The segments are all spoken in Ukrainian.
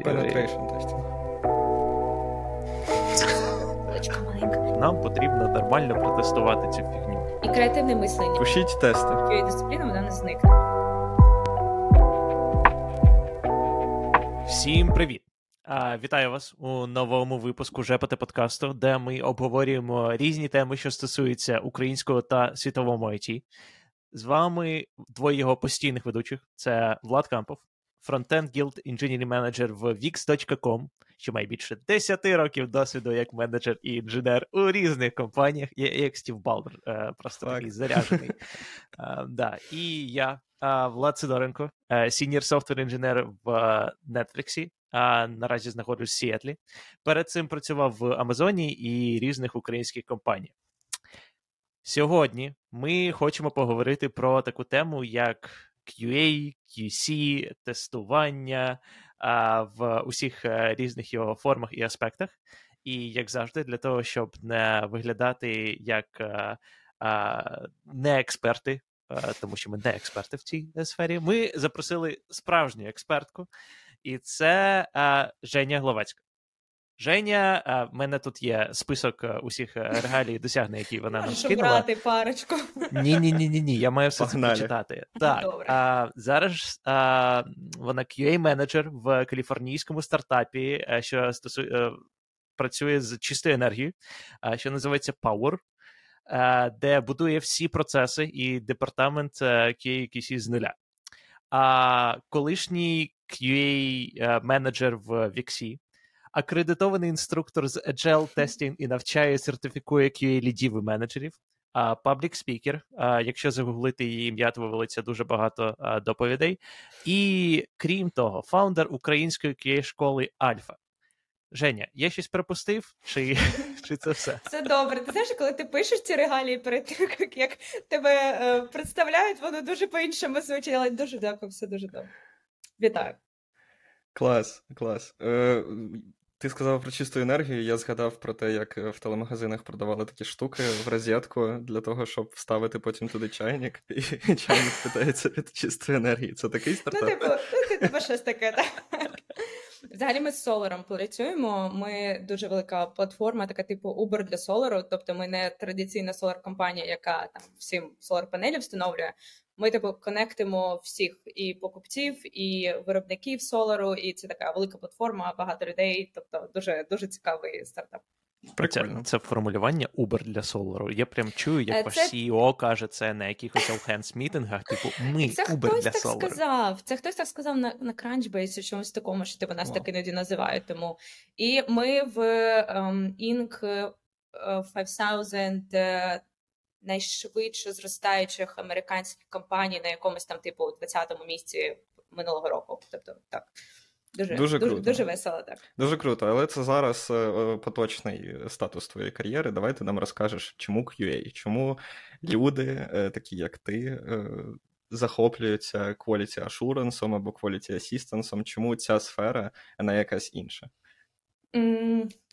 Penetration тестінг. Нам потрібно нормально протестувати цю фігню. І креативне мислення. Пишіть тести. QA дисципліна вона не зникне. Всім привіт! А, Вітаю вас у новому випуску Жепати подкасту, де ми обговорюємо різні теми, що стосуються українського та світового IT. З вами двоє його постійних ведучих: це Влад Кампов, frontend guild інженерний менеджер в Wix.com, що має більше 10 років досвіду як менеджер і інженер у різних компаніях, і як Стів Балбер, е, просто Так. такий заряджений. Е, да. І я, е, Влад Сидоренко, senior software engineer в Netflix, а наразі знаходжусь в Сіетлі. Перед цим працював в Амазоні і різних українських компаній. Сьогодні ми хочемо поговорити про таку тему, як QA, QC, тестування а, в усіх е, різних його формах і аспектах. І як завжди, для того, щоб не виглядати як е, а, не експерти, е, тому що ми не експерти в цій сфері, ми запросили справжню експертку, і це Женя Гловацька. Женя, в мене тут є список е, усіх е, регалій досягнень, які вона нам Можеш скинула. обрати парочку. Ні, ні, ні, ні, ні. Я маю все Погнали. це прочитати. Так, Добре. а, зараз а, вона QA-менеджер в каліфорнійському стартапі, е, що стосу, е, працює з чистою енергією, що називається Power, де будує всі процеси і департамент QA з нуля. А колишній QA-менеджер в VXC, акредитований інструктор з Agile Testing і навчає, сертифікує QA-лідів і менеджерів. А public speaker. Якщо загуглити її ім'я, то вивелиться дуже багато а, доповідей. І крім того, founder української QA школи Альфа. Женя, я щось пропустив, чи, чи це все? Це добре. Ти знаєш, коли ти пишеш ці регалії перед тим, як, як тебе е, представляють, воно дуже по-іншому звучить, але дуже дякую, все дуже добре. Вітаю. Клас, клас. Е, ти сказав про чисту енергію. Я згадав про те, як в телемагазинах продавали такі штуки в розетку для того, щоб вставити потім туди чайник, і чайник питається від чистої енергії. Це такий Ну, стартап? типу, ну, ти- типу, щось таке, так. Взагалі ми з Соларом працюємо. Ми дуже велика платформа, така типу Uber для Солару. Тобто ми не традиційна солар-компанія, яка там всім солар-панелі встановлює. Ми типу конектимо всіх і покупців, і виробників солару, і це така велика платформа, багато людей. Тобто дуже дуже цікавий стартап. Прикольно. Це, це формулювання Uber для Солару. Я прям чую, як Е, ваш це- CEO каже це на якихось all-hands мітингах, типу, ми Це Uber хтось для так сказав. Це хтось так сказав на, на Crunchbase, чомусь такому, що типу нас Вау. так іноді називають. Тому і ми в ем, Inc. е, 5000 е, найшвидше зростаючих американських компаній на якомусь там, типу, 20-му місці минулого року. Тобто, так. Дуже, Дуже дуже, круто. дуже весело, так. Дуже круто, але це зараз е, е, поточний статус твоєї кар'єри. Давай ти нам розкажеш, чому QA, чому люди, е, такі як ти, е, захоплюються quality assurance або quality assistance, чому ця сфера, а не якась інша.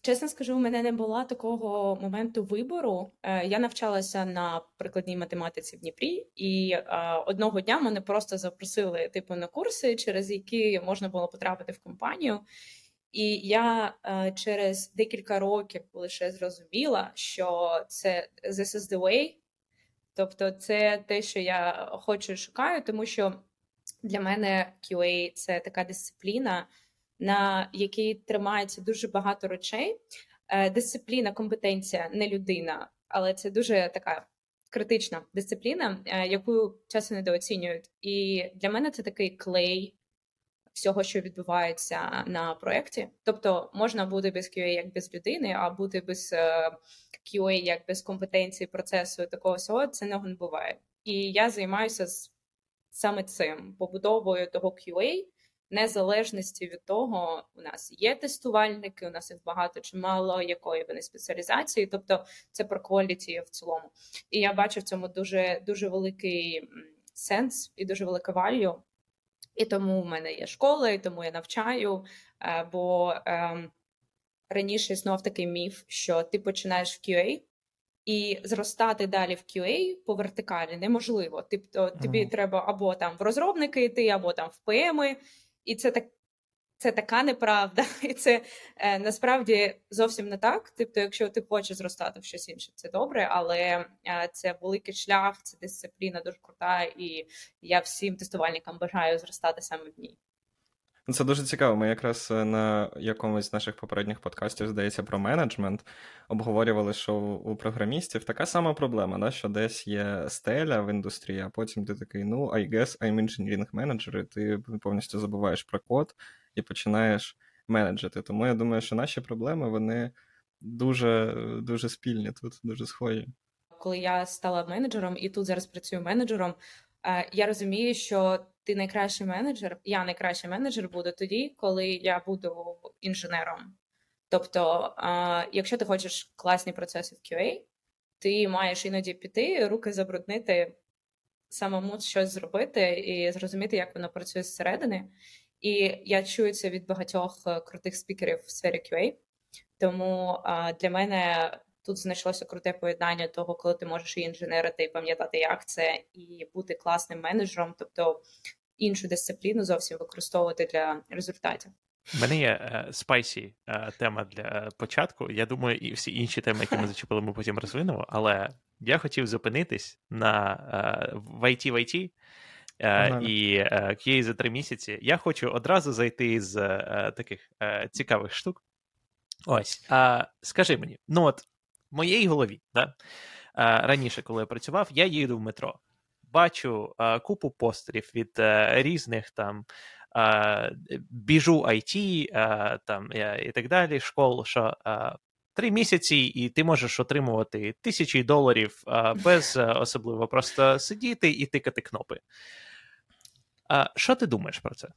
Чесно скажу, у мене не було такого моменту вибору. Е, Я навчалася на прикладній математиці в Дніпрі, і е, одного дня мене просто запросили типу на курси, через які можна було потрапити в компанію. І я е, через декілька років лише зрозуміла, що це this is the way. Тобто, це те, що я хочу і шукаю, тому що для мене QA це така дисципліна, на якій тримається дуже багато речей. Е, Дисципліна, компетенція, не людина, але це дуже така критична дисципліна, е, яку часто недооцінюють. І для мене це такий клей всього, що відбувається на проєкті. Тобто можна бути без QA як без людини, а бути без е, QA як без компетенції, процесу такого всього, це не буває. І я займаюся саме цим побудовою того QA, незалежності від того, у нас є тестувальники, у нас їх багато чи мало, якої вони спеціалізації, тобто це про quality в цілому. І я бачу в цьому дуже дуже великий сенс і дуже велике value. І тому в мене є школа, і тому я навчаю. е, Бо ем, раніше існував такий міф, що ти починаєш в QA, і зростати далі в QA по вертикалі неможливо. Тобто тобі Мгм. треба або там в розробники йти, або там в ПМи, і це так це така неправда, і це е, насправді зовсім не так. Тобто, якщо ти хочеш зростати в щось інше, це добре, але е, це великий шлях, це дисципліна дуже крута, і я всім тестувальникам бажаю зростати саме в ній. Ну, це дуже цікаво. Ми якраз е, на якомусь з наших попередніх подкастів, здається, про менеджмент обговорювали, що у програмістів така сама проблема, да? що десь є стеля в індустрії, а потім ти такий, ну, I guess I'm engineering manager, і ти повністю забуваєш про код і починаєш менеджити. Тому я думаю, що наші проблеми вони дуже дуже спільні тут, дуже схожі. Коли я стала менеджером і тут зараз працюю менеджером, е, я розумію, що ти найкращий менеджер, я найкращий менеджер буду тоді, коли я буду інженером. Тобто, якщо ти хочеш класні процеси в QA, ти маєш іноді піти, руки забруднити, самому щось зробити і зрозуміти, як воно працює зсередини. І я чую це від багатьох е, крутих спікерів в сфері QA. Тому для мене тут знайшлося круте поєднання того, коли ти можеш і інженерити, і пам'ятати, як це, і бути класним менеджером, тобто іншу дисципліну зовсім використовувати для результатів. У мене є spicy uh, uh, тема для початку. Я думаю, і всі інші теми, які ми зачепили, ми потім розвинемо. Але я хотів зупинитись на uh, в IT в IT і QA за три місяці. Я хочу одразу зайти з таких цікавих штук. Ось, скажи мені, ну от в моїй голові, да, раніше, коли я працював, я їду в метро бачу а, купу постерів від а, різних там біжу IT там і так далі, школ, що три місяці, і ти можеш отримувати тисячі доларів без особливо просто сидіти і тикати кнопи. Що ти думаєш про це?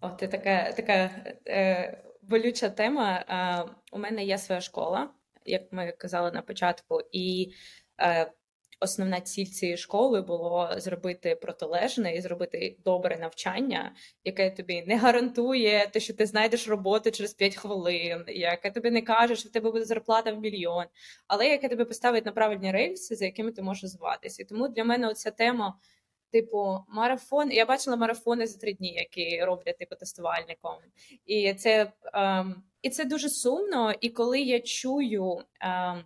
О, це така така е, болюча тема. Е, у мене є своя школа, як ми казали на початку, і е, основна ціль цієї школи було зробити протилежне і зробити добре навчання, яке тобі не гарантує те, що ти знайдеш роботу через 5 хвилин, яке тобі не каже, що в тебе буде зарплата в мільйон, але яке тебе поставить на правильні рельси, за якими ти можеш зватися. І тому для мене оця тема. Типу, марафон. Я бачила марафони за три дні, які роблять типу тестувальником. І це ем, і це дуже сумно. І коли я чую ем,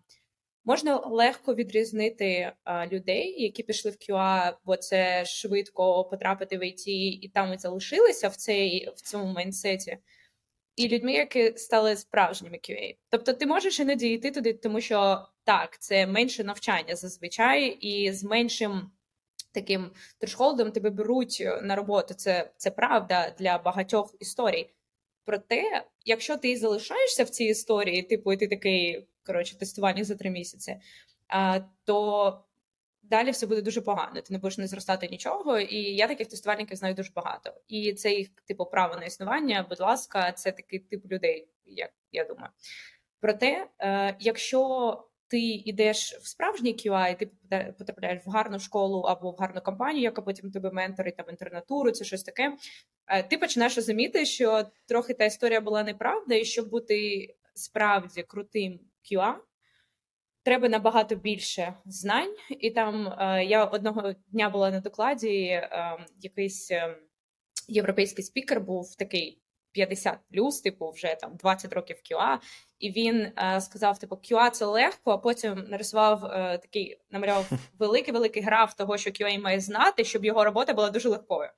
Можна легко відрізнити а, людей, які пішли в QA, бо це швидко потрапити в IT і там і залишилися в цей в цьому майнсеті, і людьми, які стали справжніми QA. Тобто, ти можеш іноді йти туди, тому що так, це менше навчання зазвичай, і з меншим таким трешхолдом тебе беруть на роботу. Це це правда для багатьох історій. Проте, якщо ти залишаєшся в цій історії, типу, і ти такий коротше тестування за три місяці, то далі все буде дуже погано. Ти не будеш не зростати нічого. І я таких тестувальників знаю дуже багато. І це їх типу право на існування. Будь ласка, це такий тип людей, як я думаю. Проте, е, якщо ти йдеш в справжній QA, ти потрапляєш в гарну школу або в гарну компанію, яка потім тебе менторить там інтернатуру, це щось таке. Е, ти починаєш розуміти, що трохи та історія була неправда, і щоб бути справді крутим QA, треба набагато більше знань. І там е, я одного дня була на докладі, е, якийсь е, європейський спікер був такий 50 плюс, типу, вже там 20 років QA, і він е, сказав: типу, QA це легко, а потім нарисував е, такий, намалював великий-великий граф того, що QA має знати, щоб його робота була дуже легкою.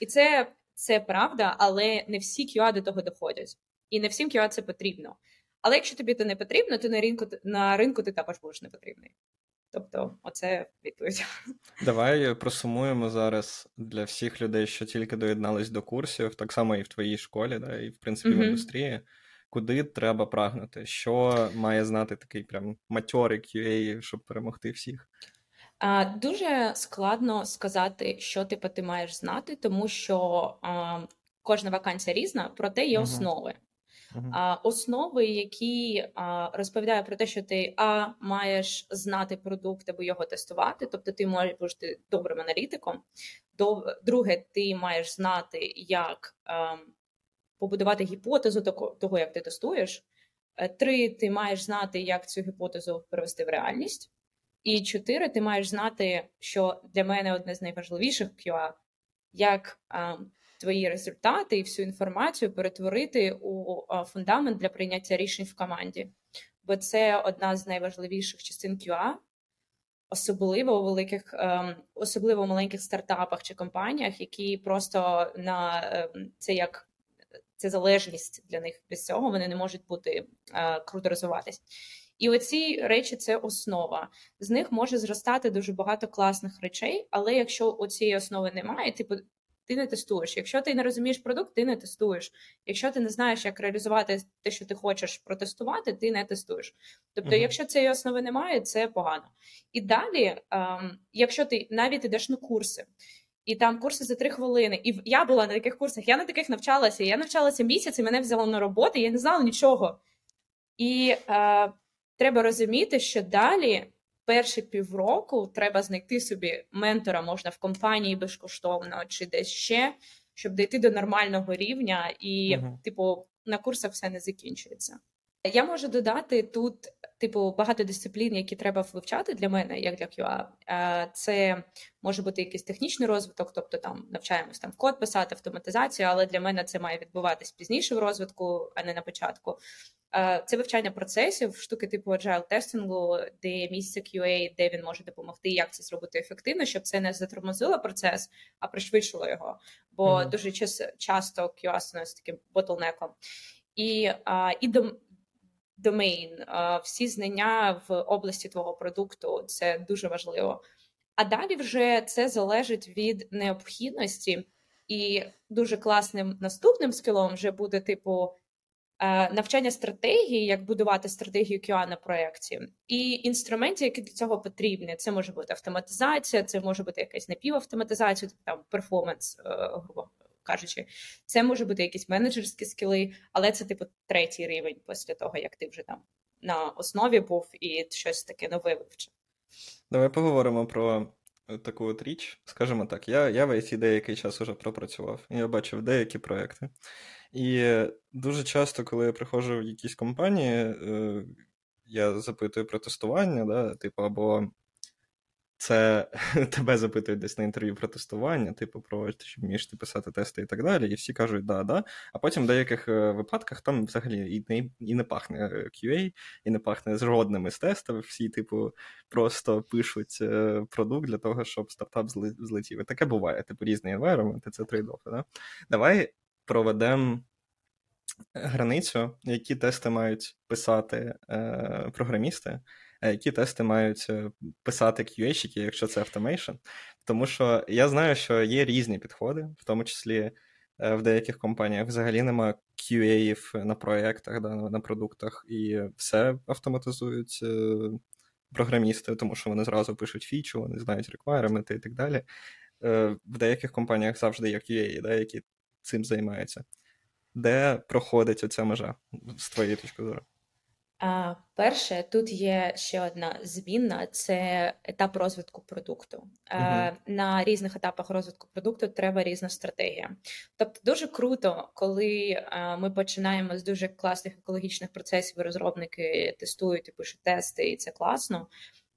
І це це правда, але не всі QA до того доходять. І не всім QA це потрібно. Але якщо тобі це не потрібно, то на ринку на ринку ти також будеш не потрібний. Тобто, оце відповідь. Давай просумуємо зараз для всіх людей, що тільки доєднались до курсів, так само і в твоїй школі, да, і в принципі mm-hmm. в індустрії. Куди треба прагнути? Що має знати такий прям матьорий QA, щоб перемогти всіх? А, Дуже складно сказати, що типу, ти маєш знати, тому що а, кожна вакансія різна, проте є основи. Uh-huh. Основи, які розповідають про те, що ти а маєш знати продукт або його тестувати, тобто ти можеш бути добрим аналітиком. Друге, ти маєш знати, як побудувати гіпотезу того, як ти тестуєш. Е, три, ти маєш знати, як цю гіпотезу перевести в реальність. І чотири, ти маєш знати, що для мене одне з найважливіших QA, як твої результати і всю інформацію перетворити у фундамент для прийняття рішень в команді. Бо це одна з найважливіших частин QA, особливо у великих, ем, особливо у маленьких стартапах чи компаніях, які просто на ем, це як це залежність для них без цього, вони не можуть бути е, круто розвиватись. І оці речі це основа. З них може зростати дуже багато класних речей, але якщо цієї основи немає, типу ти не тестуєш. Якщо ти не розумієш продукт, ти не тестуєш. Якщо ти не знаєш, як реалізувати те, що ти хочеш протестувати, ти не тестуєш. Тобто, uh-huh. якщо цієї основи немає, це погано. І далі, ем, якщо ти навіть ідеш на курси. І там курси за три хвилини. І я була на таких курсах, я на таких навчалася. Я навчалася місяць, і мене взяло на роботу, я не знала нічого. І е, треба розуміти, що далі перші півроку треба знайти собі ментора, можна в компанії безкоштовно чи десь ще, щоб дійти до нормального рівня, і, uh типу, на курсах все не закінчується. Я можу додати тут, типу, багато дисциплін, які треба вивчати для мене, як для QA. Це може бути якийсь технічний розвиток, тобто там навчаємось там код писати, автоматизацію, але для мене це має відбуватись пізніше в розвитку, а не на початку. Це вивчання процесів, штуки типу agile тестингу, де місце QA, де він може допомогти, як це зробити ефективно, щоб це не затормозило процес, а пришвидшило його. Бо mm-hmm. дуже часто QA становиться таким ботлнеком. І і домейн, всі знання в області твого продукту це дуже важливо. А далі вже це залежить від необхідності, і дуже класним наступним скілом вже буде типу. Навчання стратегії, як будувати стратегію QA на проєкті, і інструменти, які для цього потрібні. Це може бути автоматизація, це може бути якась напівавтоматизація, тобто там перформанс, грубо кажучи, це може бути якісь менеджерські скіли, але це типу третій рівень після того, як ти вже там на основі був і щось таке нове вивчив. Давай поговоримо про е, таку от річ. Скажімо так, я я в IT деякий час уже пропрацював, я бачив деякі проекти. І дуже часто, коли я приходжу в якісь компанії, е, я запитую про тестування, да, типу, або це тебе запитують десь на інтерв'ю про тестування, типу, про чи вмієш ти писати тести і так далі, і всі кажуть, да, да. А потім в деяких е, випадках там взагалі і не і не пахне е, QA, і не пахне жодними з тестами. Всі, типу, просто пишуть продукт для того, щоб стартап злетів. І таке буває, типу, різні environment, це trade-off и. Да? Давай проведемо. Границю, які тести мають писати е, програмісти, які тести мають е, писати QA -щики, якщо це автомейшн. Тому що я знаю, що є різні підходи, в тому числі е, в деяких компаніях взагалі немає QA на проєктах, да, на продуктах, і все автоматизують е, програмісти, тому що вони зразу пишуть фічу, вони знають реквайременти і так далі. В деяких компаніях завжди є QA, да, які цим займаються. Де проходить оця межа з твоєї точки зору? А, Перше, тут є ще одна змінна це етап розвитку продукту. Uh-huh. На різних етапах розвитку продукту треба різна стратегія. Тобто, дуже круто, коли ми починаємо з дуже класних екологічних процесів, розробники тестують і пишуть тести, і це класно.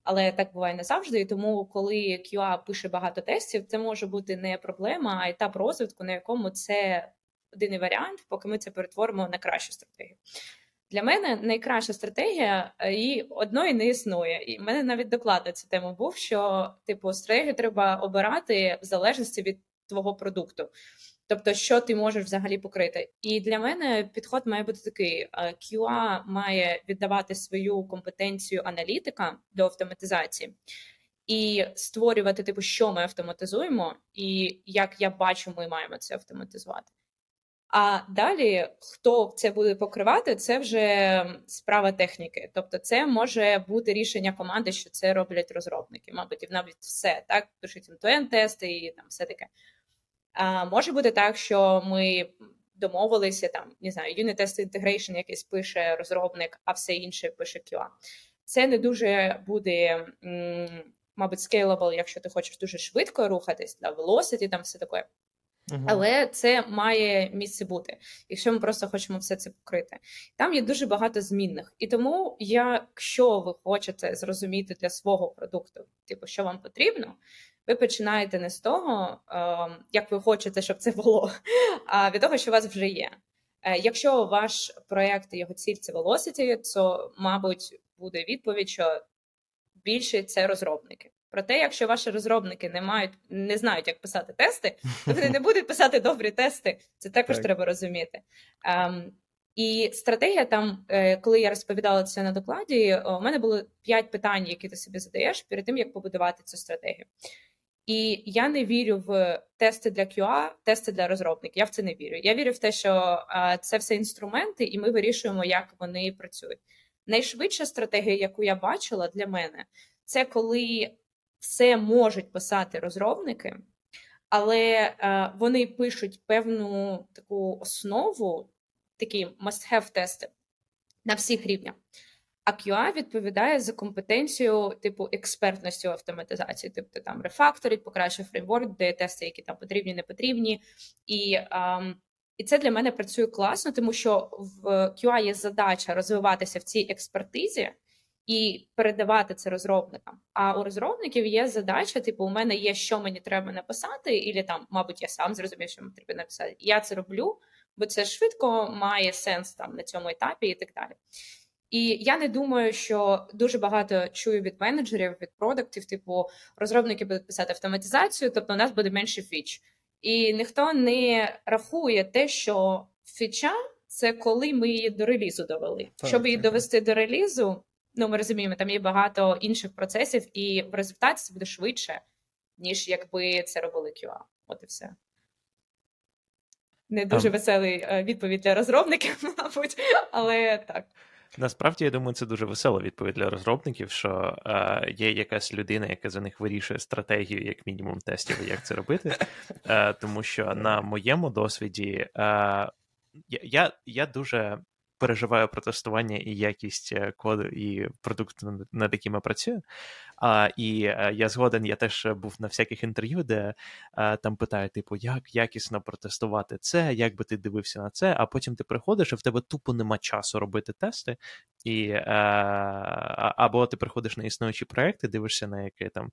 Але так буває не завжди. І тому, коли QA пише багато тестів, це може бути не проблема, а етап розвитку, на якому це один варіант, поки ми це перетворимо на кращу стратегію. Для мене найкраща стратегія е, і одної не існує. І в мене навіть доклад на цю тему був, що типу стратегію треба обирати в залежності від твого продукту. Тобто, що ти можеш взагалі покрити. І для мене підход має бути такий: е, QA має віддавати свою компетенцію аналітика до автоматизації. І створювати, типу, що ми автоматизуємо, і як я бачу, ми маємо це автоматизувати. А далі, хто це буде покривати, це вже справа техніки. Тобто, це може бути рішення команди, що це роблять розробники. Мабуть, і навіть все так, пишуть end тести і там все таке. А може бути так, що ми домовилися там, не знаю, unit test integration якийсь пише розробник, а все інше пише QA. Це не дуже буде, мабуть, scalable, якщо ти хочеш дуже швидко рухатись, да, velocity, там все таке. Uh-huh. Але це має місце бути, якщо ми просто хочемо все це покрити. Там є дуже багато змінних. І тому, якщо ви хочете зрозуміти для свого продукту, типу, що вам потрібно, ви починаєте не з того, ем, як ви хочете, щоб це було, а від того, що у вас вже є. Е, якщо ваш проєкт і його ціль це Velocity, то, мабуть, буде відповідь, що більше це розробники. Проте, якщо ваші розробники не мають, не знають, як писати тести, то вони не будуть писати добрі тести. Це також так. треба розуміти. Um, і стратегія там, е, коли я розповідала це на докладі, у мене було п'ять питань, які ти собі задаєш перед тим, як побудувати цю стратегію. І я не вірю в тести для QA, тести для розробників. Я в це не вірю. Я вірю в те, що це все інструменти, і ми вирішуємо, як вони працюють. Найшвидша стратегія, яку я бачила для мене, це коли все можуть писати розробники, але вони пишуть певну таку основу, такі must-have тести на всіх рівнях. А QA відповідає за компетенцію типу експертності автоматизації, тобто там рефакторить, покращує фреймворк, де тести, які там потрібні, не потрібні. І um, і це для мене працює класно, тому що в QA є задача розвиватися в цій експертизі і передавати це розробникам. А у розробників є задача: типу, у мене є, що мені треба написати, і там, мабуть, я сам зрозумів, що мені треба написати. Я це роблю, бо це швидко має сенс там на цьому етапі і так далі. І я не думаю, що дуже багато чую від менеджерів, від продуктів, типу розробники будуть писати автоматизацію, тобто у нас буде менше фіч. І ніхто не рахує те, що фіча це коли ми її до релізу довели. Так, Щоб її так. довести до релізу, ну ми розуміємо, там є багато інших процесів, і в результаті це буде швидше, ніж якби це робили QA. От і все. Не дуже веселий е, відповідь для розробників, мабуть, але так. Насправді я думаю, це дуже весела відповідь для розробників, що е, є якась людина, яка за них вирішує стратегію, як мінімум, тестів, як це робити. Е, Тому що на моєму досвіді е, я, я дуже переживаю про тестування і якість е, коду і продукту, над якими працюю. А, І а, е, я згоден, я теж був на всяких інтерв'ю, де а, е, там питають, типу, як якісно протестувати це, як би ти дивився на це, а потім ти приходиш, і в тебе тупо нема часу робити тести, і а, або ти приходиш на існуючі проекти, дивишся на яке там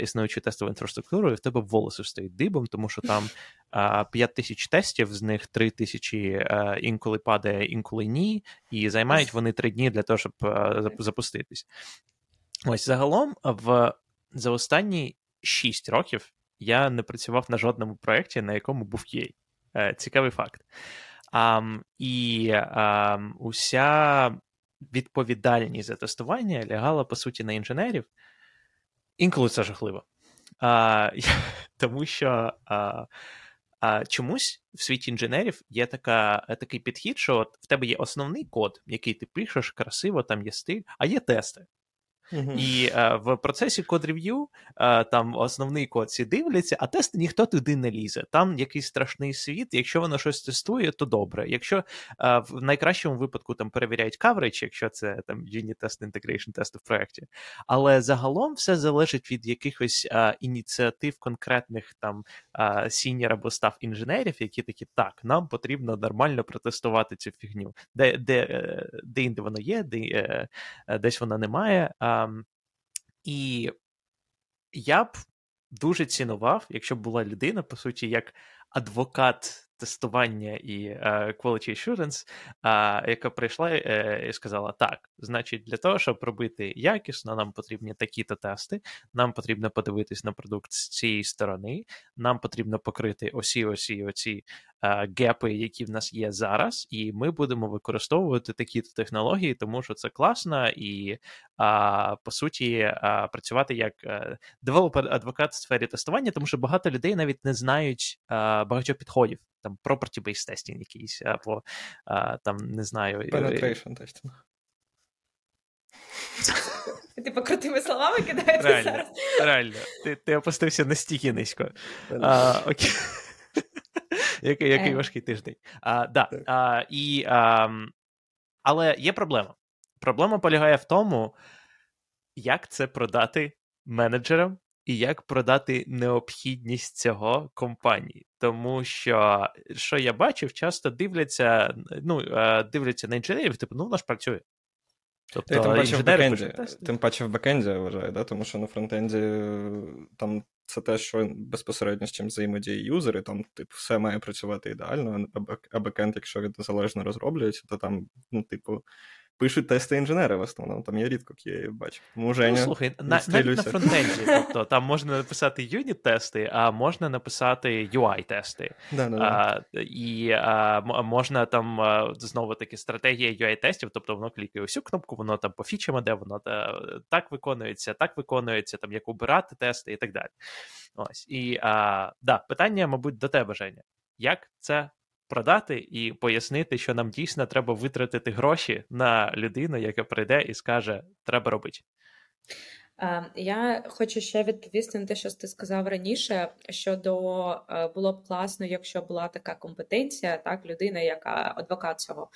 існуючу тестову інфраструктуру, і в тебе волоси стоїть дибом, тому що там 5 тисяч тестів, з них 3 тисячі інколи падає, інколи ні, і займають вони 3 дні для того, щоб запуститись. Ось загалом в за останні 6 років я не працював на жодному проєкті, на якому був QA. Е, цікавий факт. Um, і um, уся відповідальність за тестування лягала, по суті, на інженерів. Інколи це жахливо. Uh, тому що uh, uh, чомусь в світі інженерів є така, такий підхід, що от в тебе є основний код, який ти пишеш красиво, там є стиль, а є тести. Uh-huh. І е, в процесі код-рев'ю е, там основний код всі дивляться, а тести ніхто туди не лізе. Там якийсь страшний світ. Якщо воно щось тестує, то добре. Якщо е, в найкращому випадку там перевіряють coverage, якщо це там unit test, integration тест в проєкті. Але загалом все залежить від якихось е, ініціатив конкретних там senior або staff інженерів, які такі так, нам потрібно нормально протестувати цю фігню, де де, е, де інде воно є, де е, десь вона немає. І я б дуже цінував, якщо б була людина, по суті, як адвокат тестування і uh, quality assurance, яка прийшла uh, і сказала: так, значить, для того, щоб робити якісно, нам потрібні такі-то тести, нам потрібно подивитись на продукт з цієї сторони, нам потрібно покрити осі, осі, оці gap и, які в нас є зараз, і ми будемо використовувати такі-то технології, тому що це класно, і по суті працювати як developer-адвокат в сфері тестування, тому що багато людей навіть не знають багатьох підходів там property-based testing якийсь, або а, там не знаю. Penetration testing. Типу крутими словами кидаєте реально, зараз. Реально, ти ти опустився настільки низько. А, окей. Який який е. важкий тиждень. А, да, а, і, а, Але є проблема. Проблема полягає в тому, як це продати менеджерам і як продати необхідність цього компанії. Тому що, що я бачив, часто дивляться ну, е, дивляться на інженерів, типу, ну воно ж працює. Тобто, тим паче в бекенді, тим паче в бекенді, я вважаю, да? тому що на фронтенді там це те, що безпосередньо з чим взаємодіє юзери, там типу, все має працювати ідеально, а бекенд, якщо він незалежно розроблюється, то там, ну, типу, пишуть тести інженери в основному, там я рідко QA бачу. Тому Женя, ну, слухай, на, навіть на фронтенді, тобто там можна написати юніт-тести, а можна написати UI-тести. Да, да, да. І а, можна там знову таки стратегія UI-тестів, тобто воно клікає усю кнопку, воно там по фічам іде, воно та, так виконується, так виконується, там як убирати тести і так далі. Ось. І а, да, питання, мабуть, до тебе, Женя. Як це продати і пояснити, що нам дійсно треба витратити гроші на людину, яка прийде і скаже, треба робити. Я хочу ще відповісти на те, що ти сказав раніше. Щодо е, було б класно, якщо була така компетенція, так, людина, яка адвокат цього.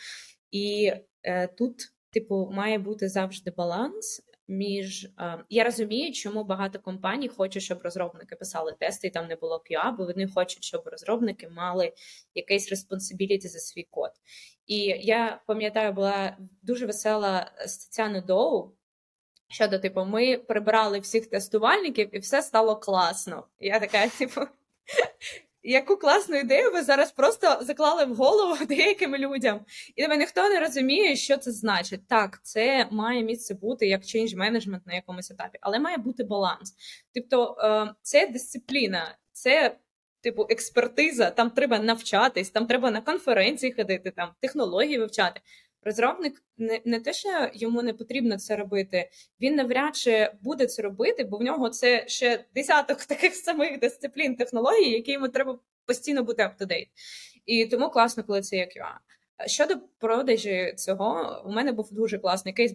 І е, тут, типу, має бути завжди баланс між я розумію, чому багато компаній хочуть, щоб розробники писали тести, і там не було QA, бо вони хочуть, щоб розробники мали якийсь responsibility за свій код. І я пам'ятаю, була дуже весела стаття Доу. Щодо, типу, ми прибрали всіх тестувальників, і все стало класно. Я така, типу, Яку класну ідею ви зараз просто заклали в голову деяким людям, і тебе ніхто не розуміє, що це значить. Так, це має місце бути як change management на якомусь етапі, але має бути баланс. Тобто, е, це дисципліна, це типу експертиза. Там треба навчатись, там треба на конференції ходити, там технології вивчати. Розробник не не те, що йому не потрібно це робити, він навряд чи буде це робити, бо в нього це ще десяток таких самих дисциплін технологій, які йому треба постійно бути up-to-date. І тому класно, коли це є QA. Щодо продажі цього, у мене був дуже класний кейс.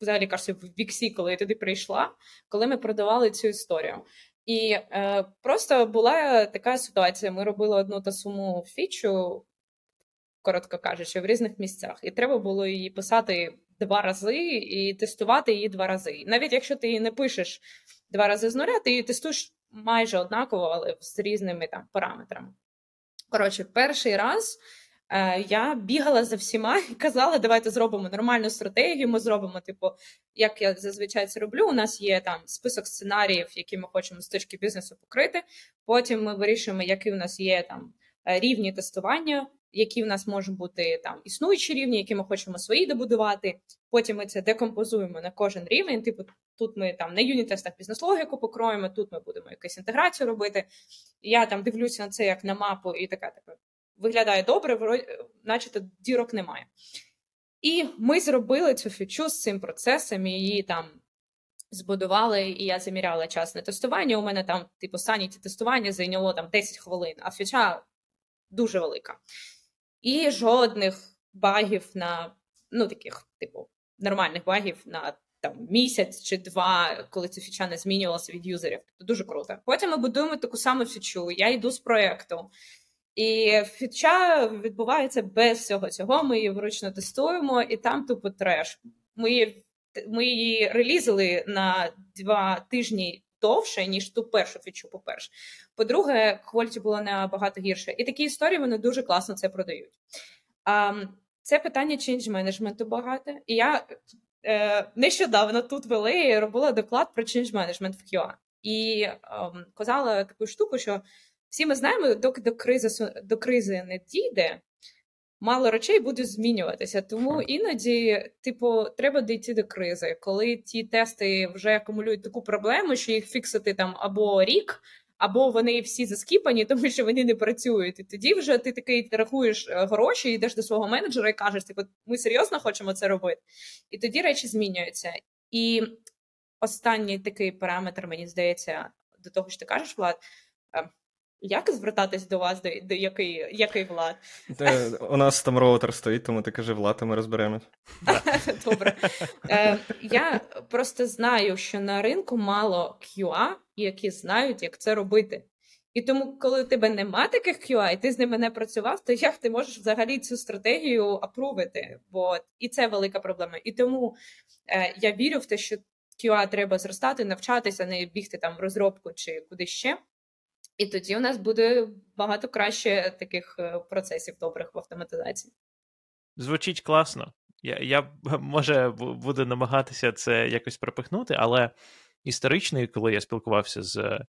Взагалі кажучи, в Віксі, коли я туди прийшла, коли ми продавали цю історію. І е, просто була така ситуація: ми робили одну та саму фічу коротко кажучи, в різних місцях, і треба було її писати два рази і тестувати її два рази. Навіть якщо ти її не пишеш два рази з нуля, ти її тестуєш майже однаково, але з різними там параметрами. Коротше, перший раз. Е, я бігала за всіма і казала, давайте зробимо нормальну стратегію. Ми зробимо, типу, як я зазвичай це роблю. У нас є там список сценаріїв, які ми хочемо з точки бізнесу покрити. Потім ми вирішуємо, які у нас є там е, рівні тестування які в нас можуть бути там існуючі рівні, які ми хочемо свої добудувати. Потім ми це декомпозуємо на кожен рівень. Типу, тут ми там на юніт-тестах бізнес-логіку покроємо, тут ми будемо якусь інтеграцію робити. Я там дивлюся на це як на мапу, і така така виглядає добре, наче дірок немає. І ми зробили цю фічу з цим процесом, і її там збудували, і я заміряла час на тестування. У мене там, типу, саніті тестування зайняло там 10 хвилин, а фіча дуже велика і жодних багів на ну таких, типу, нормальних багів на там місяць чи два, коли ця фіча не змінювалася від юзерів. Тобто дуже круто. Потім ми будуємо таку саму фічу. Я йду з проєкту. І фіча відбувається без всього цього. Ми її вручно тестуємо, і там тупо треш. Ми ми її релізили на два тижні довше, ніж ту першу фічу, по-перше. По-друге, кваліті було набагато гірше. І такі історії вони дуже класно це продають. А, Це питання change менеджменту багато. І я е, нещодавно тут вели робила доклад про change management в QA. І е, казала таку штуку, що всі ми знаємо, доки до кризи до кризи не дійде, мало речей буде змінюватися. Тому іноді, типу, треба дійти до кризи, коли ті тести вже акумулюють таку проблему, що їх фіксити там або рік. Або вони всі заскіпані, тому що вони не працюють. І тоді вже ти такий рахуєш е, гроші, йдеш до свого менеджера і кажеш, типу, ми серйозно хочемо це робити. І тоді речі змінюються. І останній такий параметр, мені здається, до того, що ти кажеш, Влад, е, як звертатись до вас, до, до який який влад? У нас там роутер стоїть, тому ти кажи влад, ми розберемось. Добре. Е, Я просто знаю, що на ринку мало QA, які знають, як це робити. І тому, коли у тебе нема таких QA, і ти з ними не працював, то як ти можеш взагалі цю стратегію апрувити? Бо і це велика проблема. І тому е, я вірю в те, що QA треба зростати, навчатися, не бігти там в розробку чи куди ще. І тоді у нас буде багато краще таких е, процесів добрих в автоматизації. Звучить класно. Я, я може буду намагатися це якось пропихнути, але історично, коли я спілкувався з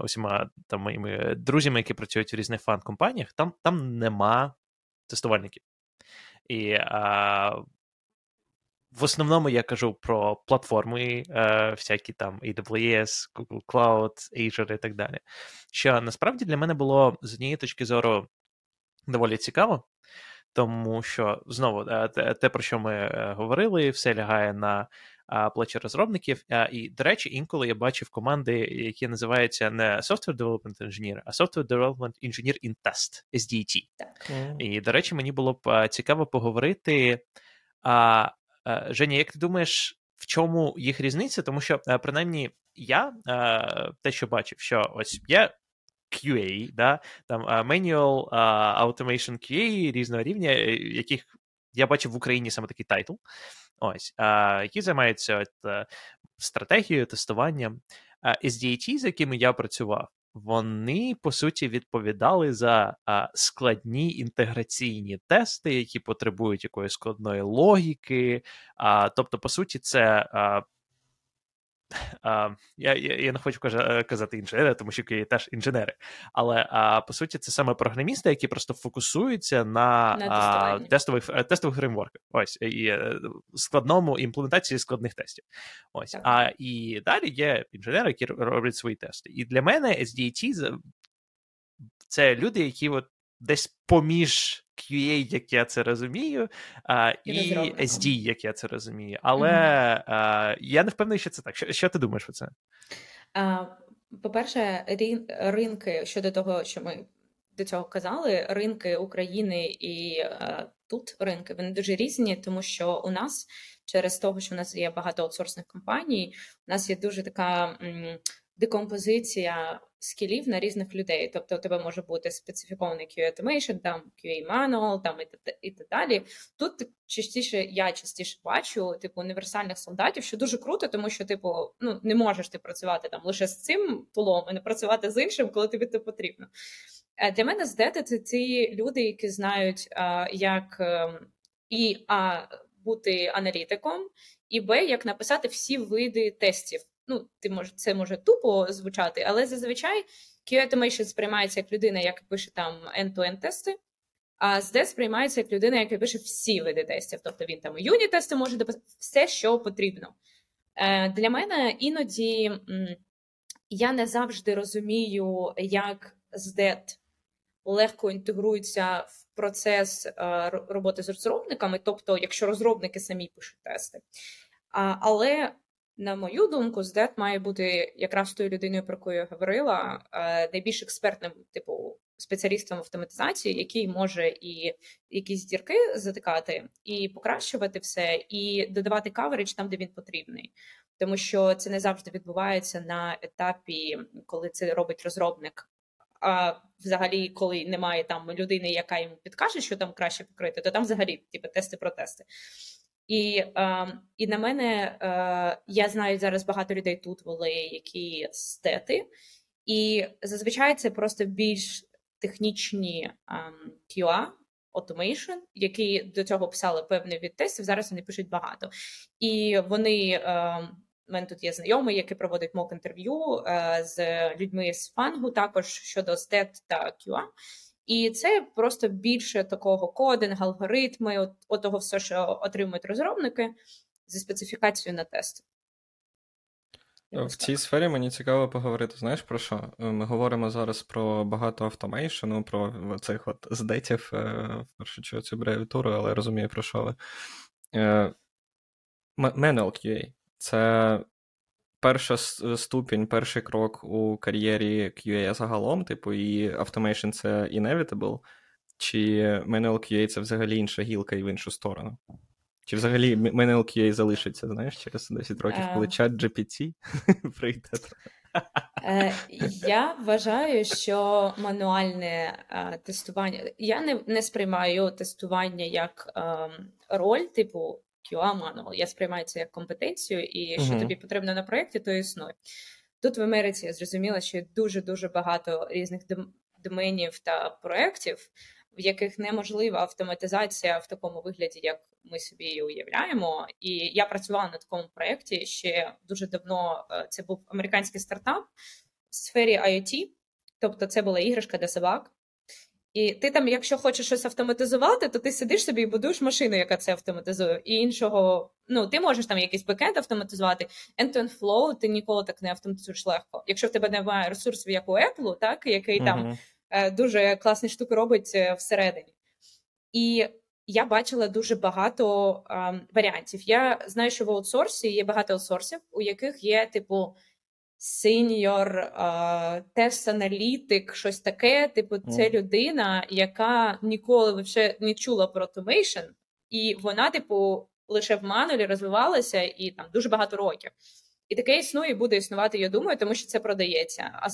усіма там моїми друзями, які працюють в різних фан-компаніях, там там нема тестувальників. І а, в основному я кажу про платформи, е, всякі там AWS, Google Cloud, Azure і так далі. Що насправді для мене було з однієї точки зору доволі цікаво, тому що знову те, про що ми говорили, все лягає на плечі розробників. І, до речі, інколи я бачив команди, які називаються не Software Development Engineer, а Software Development Engineer in Test, SDT. Так. І, до речі, мені було б цікаво поговорити. А, Женя, як ти думаєш, в чому їх різниця? Тому що, принаймні, я те, що бачив, що ось є QA, да, там Manual Automation QA різного рівня, е, яких я бачив в Україні саме такий title. Ось, які займаються от, е, стратегією, тестуванням. SDET, з якими я працював, вони по суті відповідали за а, складні інтеграційні тести, які потребують якоїсь складної логіки. А, Тобто, по суті, це а, а, Я я, я не хочу казати інженери, тому що є теж інженери. Але а, по суті, це саме програмісти, які просто фокусуються на, на а, тестових е, тестових фреймворках. Ось і е, складному імплементації складних тестів. Ось так. а і далі є інженери, які роблять свої тести. І для мене SDT це люди, які от десь поміж QA, як я це розумію, а, і, і SD, як я це розумію. Але mm-hmm. а, я не впевнений, що це так. Що, що ти думаєш про це? А, По-перше, ринки щодо того, що ми до цього казали, ринки України і а, тут ринки вони дуже різні, тому що у нас через того, що у нас є багато аутсорсних компаній, у нас є дуже така. М- декомпозиція скілів на різних людей. Тобто, у тебе може бути специфікований QA Automation, там QA Manual, там і так далі. Тут частіше я частіше бачу типу універсальних солдатів, що дуже круто, тому що типу ну не можеш ти працювати там лише з цим полом, і не працювати з іншим, коли тобі це потрібно. Е, для мене здети це ті люди, які знають, як ем, і а бути аналітиком, і Б, як написати всі види тестів ну, ти може, це може тупо звучати, але зазвичай QA Automation сприймається як людина, яка пише там end-to-end тести, а SD сприймається як людина, яка пише всі види тестів. Тобто він там юні тести може дописати все, що потрібно. Е, Для мене іноді я не завжди розумію, як ZDET легко інтегрується в процес е, роботи з розробниками, тобто, якщо розробники самі пишуть тести. Але на мою думку, ЗДЕТ має бути якраз тою людиною, про яку я говорила, е, найбільш експертним, типу, спеціалістом автоматизації, який може і якісь дірки затикати, і покращувати все, і додавати каверидж там, де він потрібний. Тому що це не завжди відбувається на етапі, коли це робить розробник. А взагалі, коли немає там людини, яка йому підкаже, що там краще покрити, то там взагалі типу, тести про тести. І е, і на мене е, я знаю зараз багато людей тут були, які стети, і зазвичай це просто більш технічні е, QA, automation, які до цього писали певний від тестів. Зараз вони пишуть багато. І вони. Е, у мене тут є знайомий, який проводить мок інтерв'ю е, з людьми з фангу, також щодо стет та QA. І це просто більше такого кодинг, алгоритми, от, от того все, що отримують розробники зі специфікацією на тест. В цій сфері мені цікаво поговорити. Знаєш про що? Ми говоримо зараз про багато автомейшену, про цих от здетів, е, в першу чергу цю абревіатуру, але розумію, про що ви. Е, Manual QA – це перша ступінь, перший крок у кар'єрі QA загалом, типу, і automation це inevitable, чи manual QA це взагалі інша гілка і в іншу сторону? Чи взагалі manual QA залишиться, знаєш, через 10 років, коли е. чат GPT прийде? Е, я вважаю, що мануальне е, тестування. Я не не сприймаю тестування як е, роль, типу QA Manual. Я сприймаю це як компетенцію, і що uh-huh. тобі потрібно на проєкті, то існує. Тут в Америці я зрозуміла, що є дуже дуже багато різних доменів та проєктів, в яких неможлива автоматизація в такому вигляді, як ми собі її уявляємо. І я працювала на такому проєкті ще дуже давно. Е, це був американський стартап. в сфері IoT, тобто це була іграшка для собак. І ти там, якщо хочеш щось автоматизувати, то ти сидиш собі і будуєш машину, яка це автоматизує. І іншого, ну ти можеш там якийсь бекенд автоматизувати, end-to-end flow ти ніколи так не автоматизуєш легко. Якщо в тебе немає ресурсів, як у Apple, так який uh-huh. там е, дуже класні штуки робить е, всередині. І я бачила дуже багато е, варіантів. Я знаю, що в аутсорсі є багато аутсорсів, у яких є, типу, сеньор, тест-аналітик, щось таке. Типу, це людина, яка ніколи вже не чула про automation, і вона, типу, лише в манулі розвивалася і там дуже багато років. І таке існує і буде існувати, я думаю, тому що це продається. А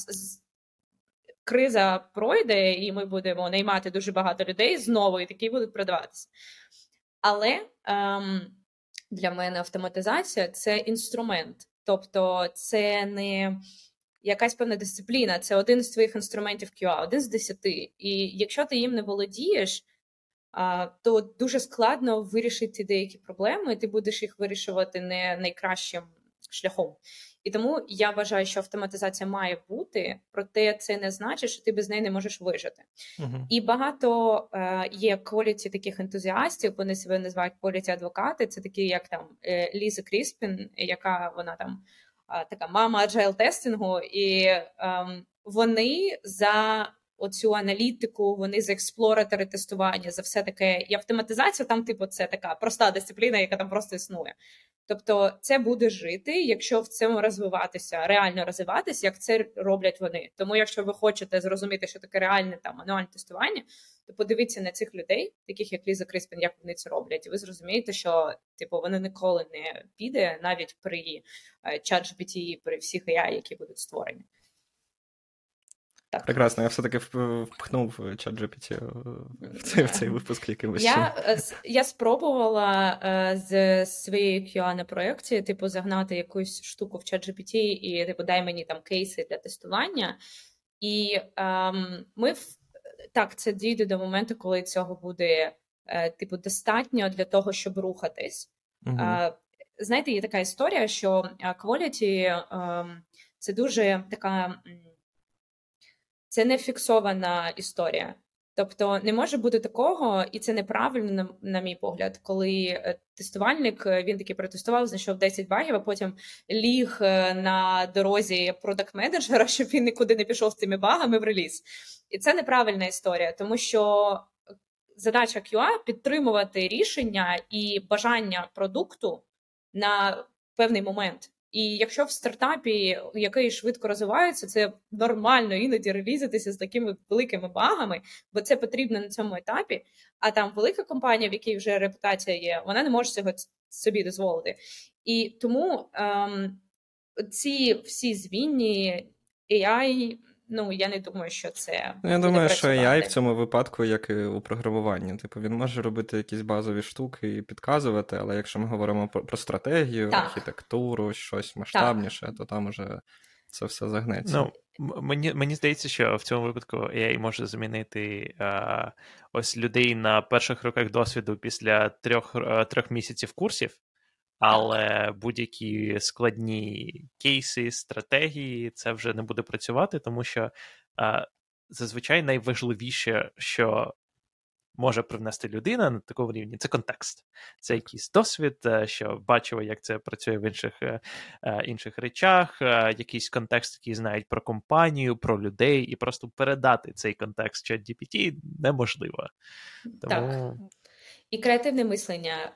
криза пройде, і ми будемо наймати дуже багато людей знову, і такі будуть продаватися. Але ем, для мене автоматизація це інструмент. Тобто, це не якась певна дисципліна, це один з твоїх інструментів QA, один з десяти. І якщо ти їм не володієш, то дуже складно вирішити деякі проблеми, і ти будеш їх вирішувати не найкращим шляхом. І тому я вважаю, що автоматизація має бути, проте це не значить, що ти без неї не можеш вижити. Uh-huh. І багато е, є коліті таких ентузіастів, вони себе називають кваліті адвокати. Це такі, як там е, Ліза Кріспін, яка вона там е, така мама agile тестингу, і ем, вони за оцю аналітику, вони за експлоратори тестування, за все таке і автоматизація. Там, типу, це така проста дисципліна, яка там просто існує. Тобто, це буде жити, якщо в цьому розвиватися, реально розвиватися, як це роблять вони. Тому, якщо ви хочете зрозуміти, що таке реальне там мануальне тестування, то подивіться на цих людей, таких як Ліза Криспін, як вони це роблять, і ви зрозумієте, що типу вони ніколи не піде навіть при чат е, GPT, при всіх AI, які будуть створені. Так. Прекрасно, я все-таки впхнув чат GPT в цей, в цей випуск якимось. Я е, я спробувала е, з своєю QA на проєкті, типу, загнати якусь штуку в чат GPT і типу, дай мені там кейси для тестування. І ем, ми так, це дійде до моменту, коли цього буде е, типу достатньо для того, щоб рухатись. Угу. Е, знаєте, є така історія, що quality е, це дуже така це не фіксована історія. Тобто не може бути такого, і це неправильно, на, на мій погляд, коли е, тестувальник е, він таки протестував, знайшов 10 багів, а потім ліг е, на дорозі продакт менеджера, щоб він нікуди не пішов з цими багами в реліз. І це неправильна історія, тому що задача QA підтримувати рішення і бажання продукту на певний момент. І якщо в стартапі, який швидко розвивається, це нормально іноді релізитися з такими великими багами, бо це потрібно на цьому етапі. А там велика компанія, в якій вже репутація є, вона не може цього собі дозволити. І тому ем, ці всі звінні AI Ну я не думаю, що це. Ну, я думаю, що AI в цьому випадку, як і у програмуванні. Типу, він може робити якісь базові штуки і підказувати, але якщо ми говоримо про, про стратегію, так. архітектуру, щось масштабніше, так. то там уже це все загнеться. Ну, Мені мені здається, що в цьому випадку AI може замінити а, ось людей на перших роках досвіду після трьох трьох місяців курсів. Але будь-які складні кейси, стратегії це вже не буде працювати, тому що а, зазвичай найважливіше, що може привнести людина на такому рівні, це контекст, це якийсь досвід, е, що бачила, як це працює в інших е, е, інших речах, якийсь контекст, який знають про компанію, про людей, і просто передати цей контекст чат GPT неможливо. Тому... Так. І креативне мислення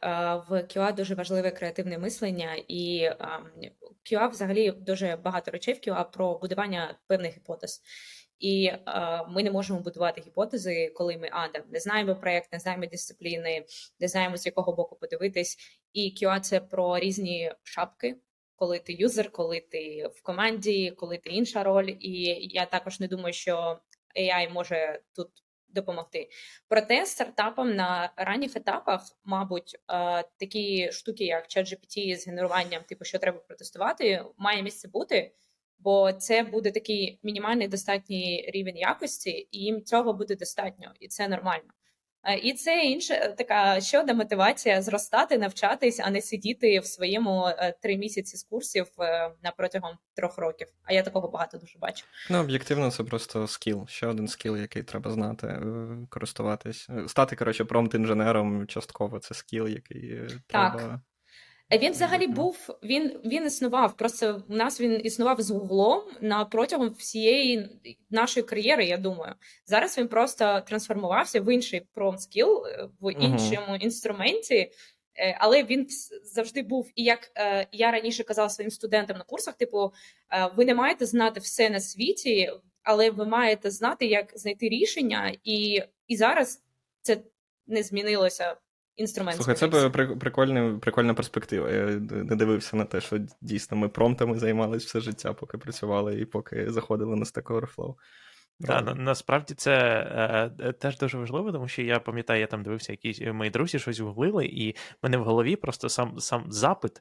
в QA дуже важливе креативне мислення, і QA взагалі дуже багато речей в QA про будування певних гіпотез. І ми не можемо будувати гіпотези, коли ми а, не знаємо проєкт, не знаємо дисципліни, не знаємо з якого боку подивитись. І QA – це про різні шапки. Коли ти юзер, коли ти в команді, коли ти інша роль, і я також не думаю, що AI може тут допомогти. Проте стартапам на ранніх етапах, мабуть, е, такі штуки, як ChatGPT з генеруванням, типу, що треба протестувати, має місце бути, бо це буде такий мінімальний достатній рівень якості, і їм цього буде достатньо, і це нормально. І це інша така ще одна мотивація зростати, навчатись, а не сидіти в своєму три місяці з курсів на протягом трьох років. А я такого багато дуже бачу. Ну об'єктивно, це просто скіл. Ще один скіл, який треба знати, користуватись. Стати коротше промпт-інженером частково це скіл, який так. треба. Він взагалі був, він він існував. Просто у нас він існував з гуглом на протягом всієї нашої кар'єри. Я думаю, зараз він просто трансформувався в інший промскіл, в іншому uh-huh. інструменті, е, але він завжди був. І як е, я раніше казала своїм студентам на курсах: типу, е, ви не маєте знати все на світі, але ви маєте знати, як знайти рішення, і, і зараз це не змінилося інструмент. Слухай, це прикольна, прикольна перспектива. Я не дивився на те, що дійсно ми промптами займалися все життя, поки працювали і поки заходили на Stack Overflow. Так, на, насправді це е, теж дуже важливо, тому що я пам'ятаю, я там дивився, якісь мої друзі щось гуглили, і в мене в голові просто сам сам запит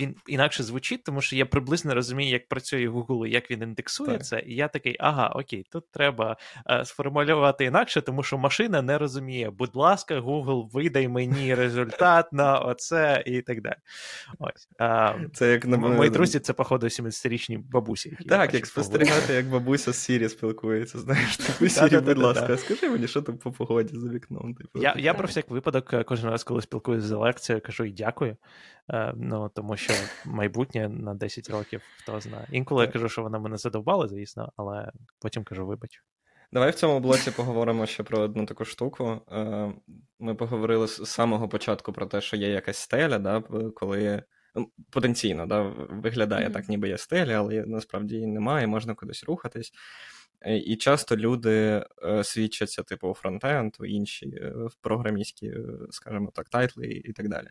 він інакше звучить, тому що я приблизно розумію, як працює Google і як він індексує це. І я такий, ага, окей, тут треба е, сформулювати інакше, тому що машина не розуміє. Будь ласка, Google, видай мені результат на оце і так далі. Ось. Е, це як на Мої друзі, це, походу, 70-річні бабусі. Які так, як спостерігати, як бабуся з Сірі спілкується це знаєш, типу, Сірі, будь ласка, скажи мені, що там по погоді за вікном. Типу. Я я про всяк випадок е, кожен раз, коли спілкуюся з лекцією, кажу і дякую. Е, ну, Тому що майбутнє на 10 років, хто знає. Інколи я кажу, що вона мене задовбала, звісно, але потім кажу, вибач. Давай в цьому блоці поговоримо ще про одну таку штуку. Е, ми поговорили з самого початку про те, що є якась стеля, да, коли. Потенційно да, виглядає mm-hmm. так, ніби є стеля, але насправді її немає, можна кудись рухатись. Е, і часто люди е, свідчаться, типу, фронтенд, інші е, програмістські, скажімо так, тайтли і так далі.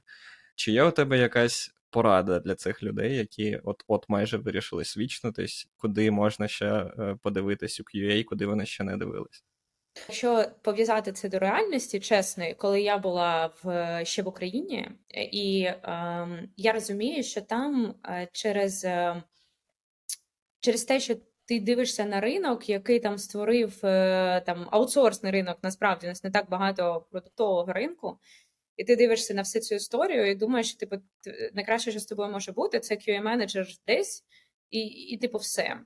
Чи є у тебе якась порада для цих людей, які от от майже вирішили свідчнутись, куди можна ще подивитись у QA, куди вони ще не дивились? Якщо пов'язати це до реальності, чесно, коли я була в ще в Україні, і е, я розумію, що там через, через те, що ти дивишся на ринок, який там створив е, там аутсорсний ринок, насправді у нас не так багато продуктового ринку, і ти дивишся на всю цю історію і думаєш, що типу, найкраще, що з тобою може бути, це qa менеджер десь, і, і типу, все.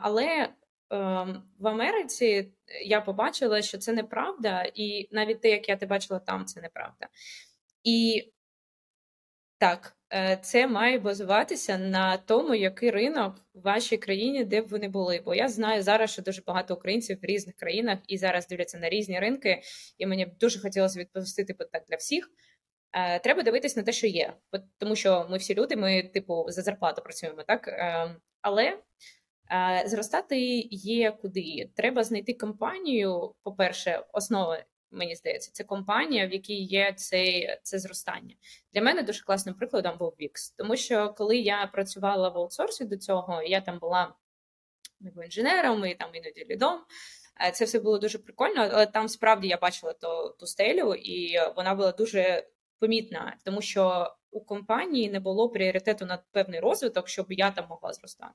Але ем, в Америці я побачила, що це неправда, і навіть те, як я те бачила там, це неправда. І так, Е, це має базуватися на тому, який ринок в вашій країні, де б вони були. Бо я знаю зараз, що дуже багато українців в різних країнах і зараз дивляться на різні ринки, і мені б дуже хотілося відповісти типу, так для всіх. Е, треба дивитись на те, що є, тому що ми всі люди, ми, типу, за зарплату працюємо, так е, але зростати є куди. Треба знайти компанію. По перше, основи мені здається, це компанія, в якій є цей, це зростання. Для мене дуже класним прикладом був Wix. Тому що коли я працювала в аутсорсі до цього, я там була інженером і там іноді лідом. Е, це все було дуже прикольно, але там справді я бачила ту, ту стелю, і вона була дуже помітна, тому що у компанії не було пріоритету на певний розвиток, щоб я там могла зростати.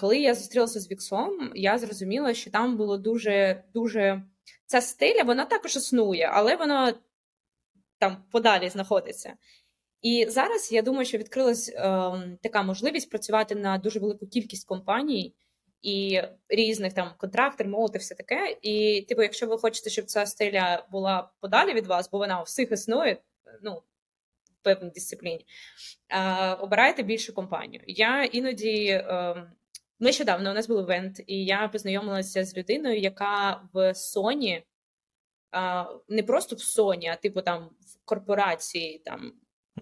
Коли я зустрілася з Віксом, я зрозуміла, що там було дуже дуже ця стиля, вона також існує, але вона там подалі знаходиться. І зараз я думаю, що відкрилась е, така можливість працювати на дуже велику кількість компаній і різних там контрактор, молот і все таке. І, типу, якщо ви хочете, щоб ця стиля була подалі від вас, бо вона у всіх існує, ну, певній дисципліні, е, обирайте більшу компанію. Я іноді. Е, Нещодавно у нас був івент, і я познайомилася з людиною, яка в Sony, не просто в Sony, а типу там в корпорації, там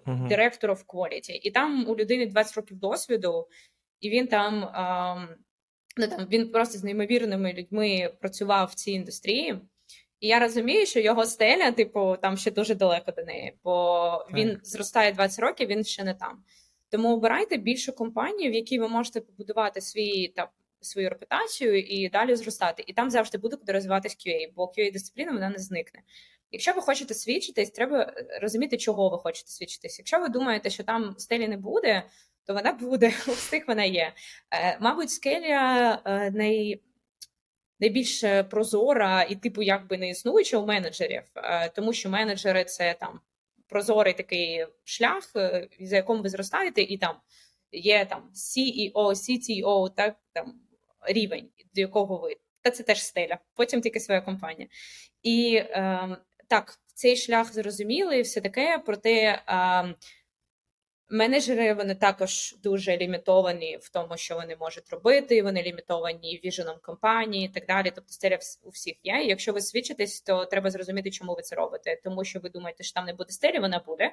uh-huh. Director of Quality. І там у людини 20 років досвіду, і він там ну там він просто з неймовірними людьми працював в цій індустрії. І я розумію, що його стеля, типу, там ще дуже далеко до неї, бо він зростає 20 років, він ще не там. Тому обирайте більшу компанію, в якій ви можете побудувати свій та свою репутацію і далі зростати. І там завжди буде куди розвиватись QA, бо QA дисципліна вона не зникне. Якщо ви хочете свідчитись, треба е, розуміти, чого ви хочете свідчитись. Якщо ви думаєте, що там стелі не буде, то вона буде, у всіх вона є. Е, мабуть, скеля е, най... найбільш прозора і, типу, якби не існуюча у менеджерів, тому що менеджери це там прозорий такий шлях, за яким ви зростаєте, і там є там CEO, CTO, так там рівень, до якого ви. Та це теж стеля, потім тільки своя компанія. І е, так, цей шлях зрозумілий, все таке, проте е, менеджери вони також дуже лімітовані в тому, що вони можуть робити. Вони лімітовані віженом компанії і так далі. Тобто стеля у всіх є. І якщо ви свідчитесь, то треба зрозуміти, чому ви це робите. Тому що ви думаєте, що там не буде стелі, вона буде.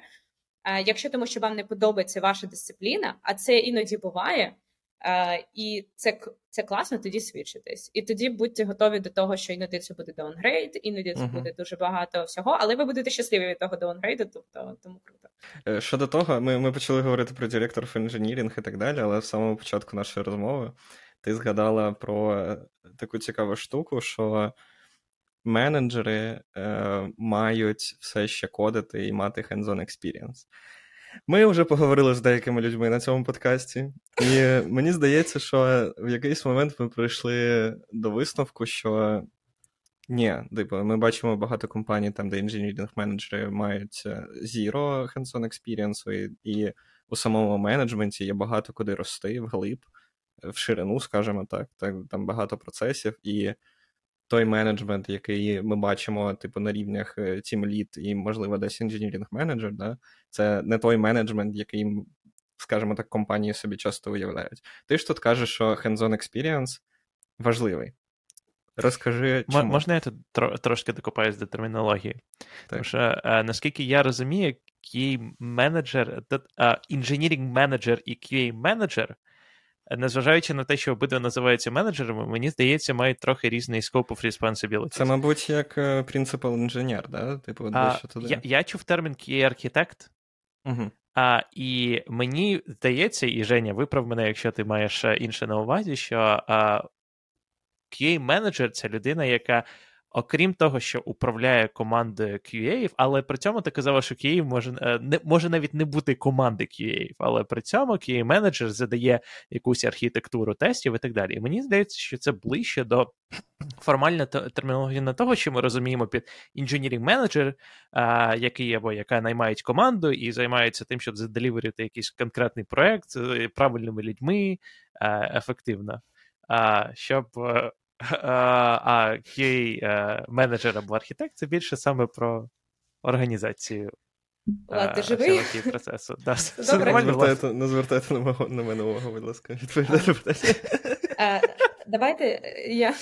А якщо тому, що вам не подобається ваша дисципліна, а це іноді буває, е, і це це класно, тоді свідчитись. І тоді будьте готові до того, що іноді це буде downgrade, іноді це uh-huh. буде дуже багато всього, але ви будете щасливі від того downgrade у, тобто тому круто. Е, щодо того, ми ми почали говорити про директорів engineering і так далі, але в самому початку нашої розмови ти згадала про таку цікаву штуку, що менеджери е, мають все ще кодити і мати hands-on experience. Ми вже поговорили з деякими людьми на цьому подкасті, і мені здається, що в якийсь момент ми прийшли до висновку, що ні, типу, ми бачимо багато компаній, там, де інженірінг менеджери мають е, zero hands-on experience, і, і у самому менеджменті є багато куди рости вглиб, в ширину, скажімо так, так там багато процесів. і той менеджмент, який ми бачимо, типу, на рівнях е, Team Lead і, можливо, десь engineering менеджер, да? це не той менеджмент, який, скажімо так, компанії собі часто уявляють. Ти ж тут кажеш, що hands-on experience важливий. Розкажи. чому? Можна я тут трошки докопаюсь до термінології? Так. Тому що, е, наскільки я розумію, QA менеджер, інженірінг менеджер і QA менеджер незважаючи на те, що обидва називаються менеджерами, мені здається, мають трохи різний scope of responsibility. Це, мабуть, як е, principal інженер, да? Типу, а, туди. Я я чув термін QA-архітект, угу. а, і мені здається, і Женя, виправ мене, якщо ти маєш е, інше на увазі, що а, QA-менеджер це людина, яка окрім того, що управляє командою QA, але при цьому ти казала, що QA може е, не може навіть не бути команди QA, але при цьому QA менеджер задає якусь архітектуру тестів і так далі. І мені здається, що це ближче до формальної термінології на того, що ми розуміємо під engineering менеджер, який або яка наймають команду і займається тим, щоб заделіверити якийсь конкретний проект з правильними людьми ефективно. Щоб е, а QA е, менеджер або архітект це більше саме про організацію Ладно, живий? процесу. Да, Добре. Не звертайте, не звертайте на, мого, на мене увагу, будь ласка, відповідайте питання. Е, давайте я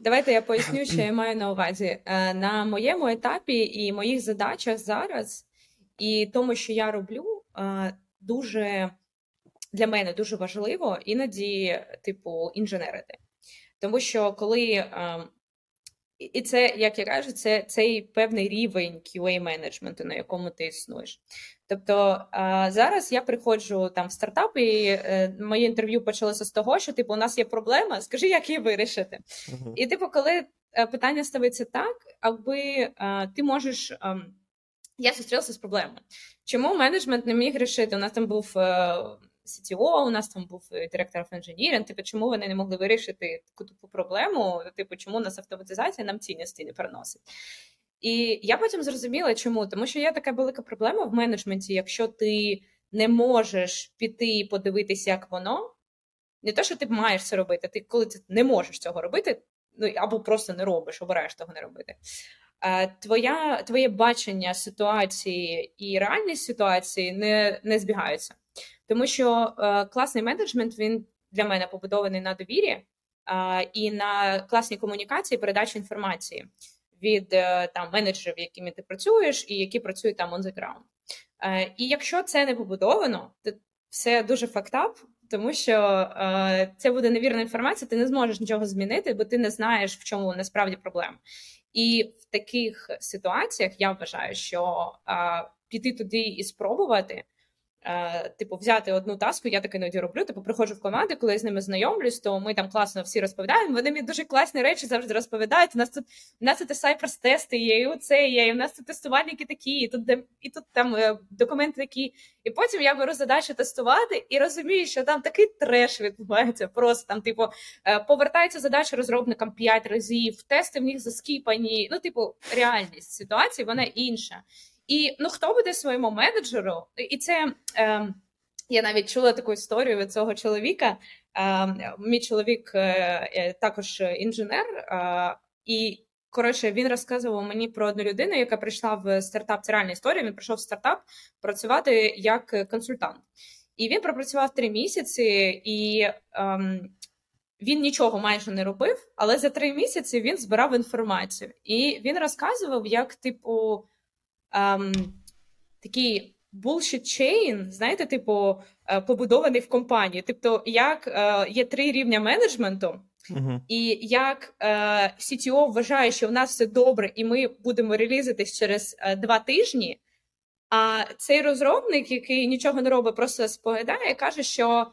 давайте я поясню, що я маю на увазі. Е, на моєму етапі і моїх задачах зараз, і тому, що я роблю, дуже для мене дуже важливо іноді, типу, інженерити. Тому що коли. Ем, і це, як я кажу, це цей певний рівень qa менеджменту, на якому ти існуєш. Тобто зараз я приходжу там в стартап, і е, моє інтерв'ю почалося з того, що типу у нас є проблема, скажи, як її вирішити. Uh-huh. І типу, коли е, питання ставиться так, аби е, ти можеш. Ем, я зустрілася з проблемою. Чому менеджмент не міг рішити? У нас там був CTO, у нас там був директор інженірінг, типу, чому вони не могли вирішити таку типу проблему? Типу, чому у нас автоматизація нам цінності не приносить? І я потім зрозуміла, чому, тому що є така велика проблема в менеджменті, якщо ти не можеш піти і подивитися, як воно. Не те, що ти маєш це робити, ти коли ти не можеш цього робити, ну або просто не робиш, обираєш того не робити. Твоя, Твоє бачення ситуації і реальність ситуації не не збігаються. Тому що е, класний менеджмент він для мене побудований на довірі е, і на класній комунікації, передачі інформації від е, там менеджерів, якими ти працюєш, і які працюють там on the ground. І якщо це не побудовано, то все дуже фактап, тому що е, це буде невірна інформація, ти не зможеш нічого змінити, бо ти не знаєш, в чому насправді проблема. І в таких ситуаціях я вважаю, що е, піти туди і спробувати е, типу, взяти одну таску, я таке іноді роблю. Типу, приходжу в команди, коли я з ними знайомлюсь, то ми там класно всі розповідаємо. Вони мені дуже класні речі завжди розповідають. У нас тут у нас тут Cypress тести є, і оце є, і у нас тут тестувальники такі, і тут і тут там е, документи такі. І потім я беру задачу тестувати і розумію, що там такий треш відбувається. Просто там, типу, е, повертається задача розробникам п'ять разів, тести в них заскіпані. Ну, типу, реальність ситуації вона інша. І ну хто буде своєму менеджеру? І це е, я навіть чула таку історію від цього чоловіка. Е, мій чоловік е, е також інженер, е, і коротше він розказував мені про одну людину, яка прийшла в стартап. Це реальна історія. Він прийшов в стартап працювати як консультант. І він пропрацював три місяці, і ем, він нічого майже не робив, але за три місяці він збирав інформацію. І він розказував, як, типу, ем, такий bullshit chain, знаєте, типу, е, побудований в компанії. Тобто, як е, є три рівня менеджменту. Uh-huh. І як е, CTO вважає, що в нас все добре, і ми будемо релізитись через е, два тижні. А цей розробник, який нічого не робить, просто споглядає, каже, що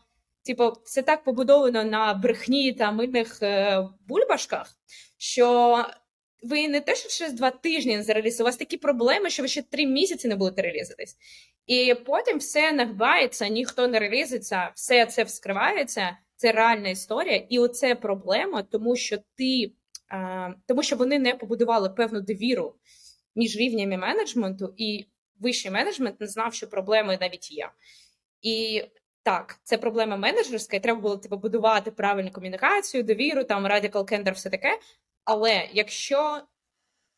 типу, це так побудовано на брехні та мильних е, бульбашках, що ви не те, що через два тижні не зарелізите, у вас такі проблеми, що ви ще три місяці не будете релізитись. І потім все нагбається, ніхто не релізиться, все це вскривається. Це реальна історія, і оце проблема, тому що ти а, тому, що вони не побудували певну довіру між рівнями менеджменту, і вищий менеджмент не знав, що проблеми навіть є. І так, це проблема менеджерська, і треба було типу, будувати правильну комунікацію, довіру, там Radical Candor, все таке. Але якщо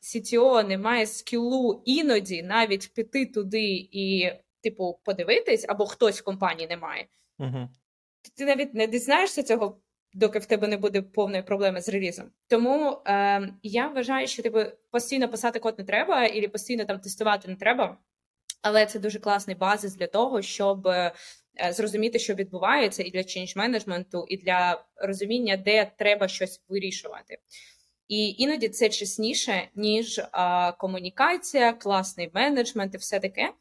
CTO не має скілу іноді навіть піти туди і, типу, подивитись, або хтось в компанії не має, угу. ти навіть не дізнаєшся цього, доки в тебе не буде повної проблеми з релізом. Тому е, я вважаю, що типу, постійно писати код не треба, і постійно там тестувати не треба. Але це дуже класний базис для того, щоб е, зрозуміти, що відбувається, і для change менеджменту, і для розуміння, де треба щось вирішувати. І іноді це чесніше, ніж а, комунікація, класний менеджмент і все таке.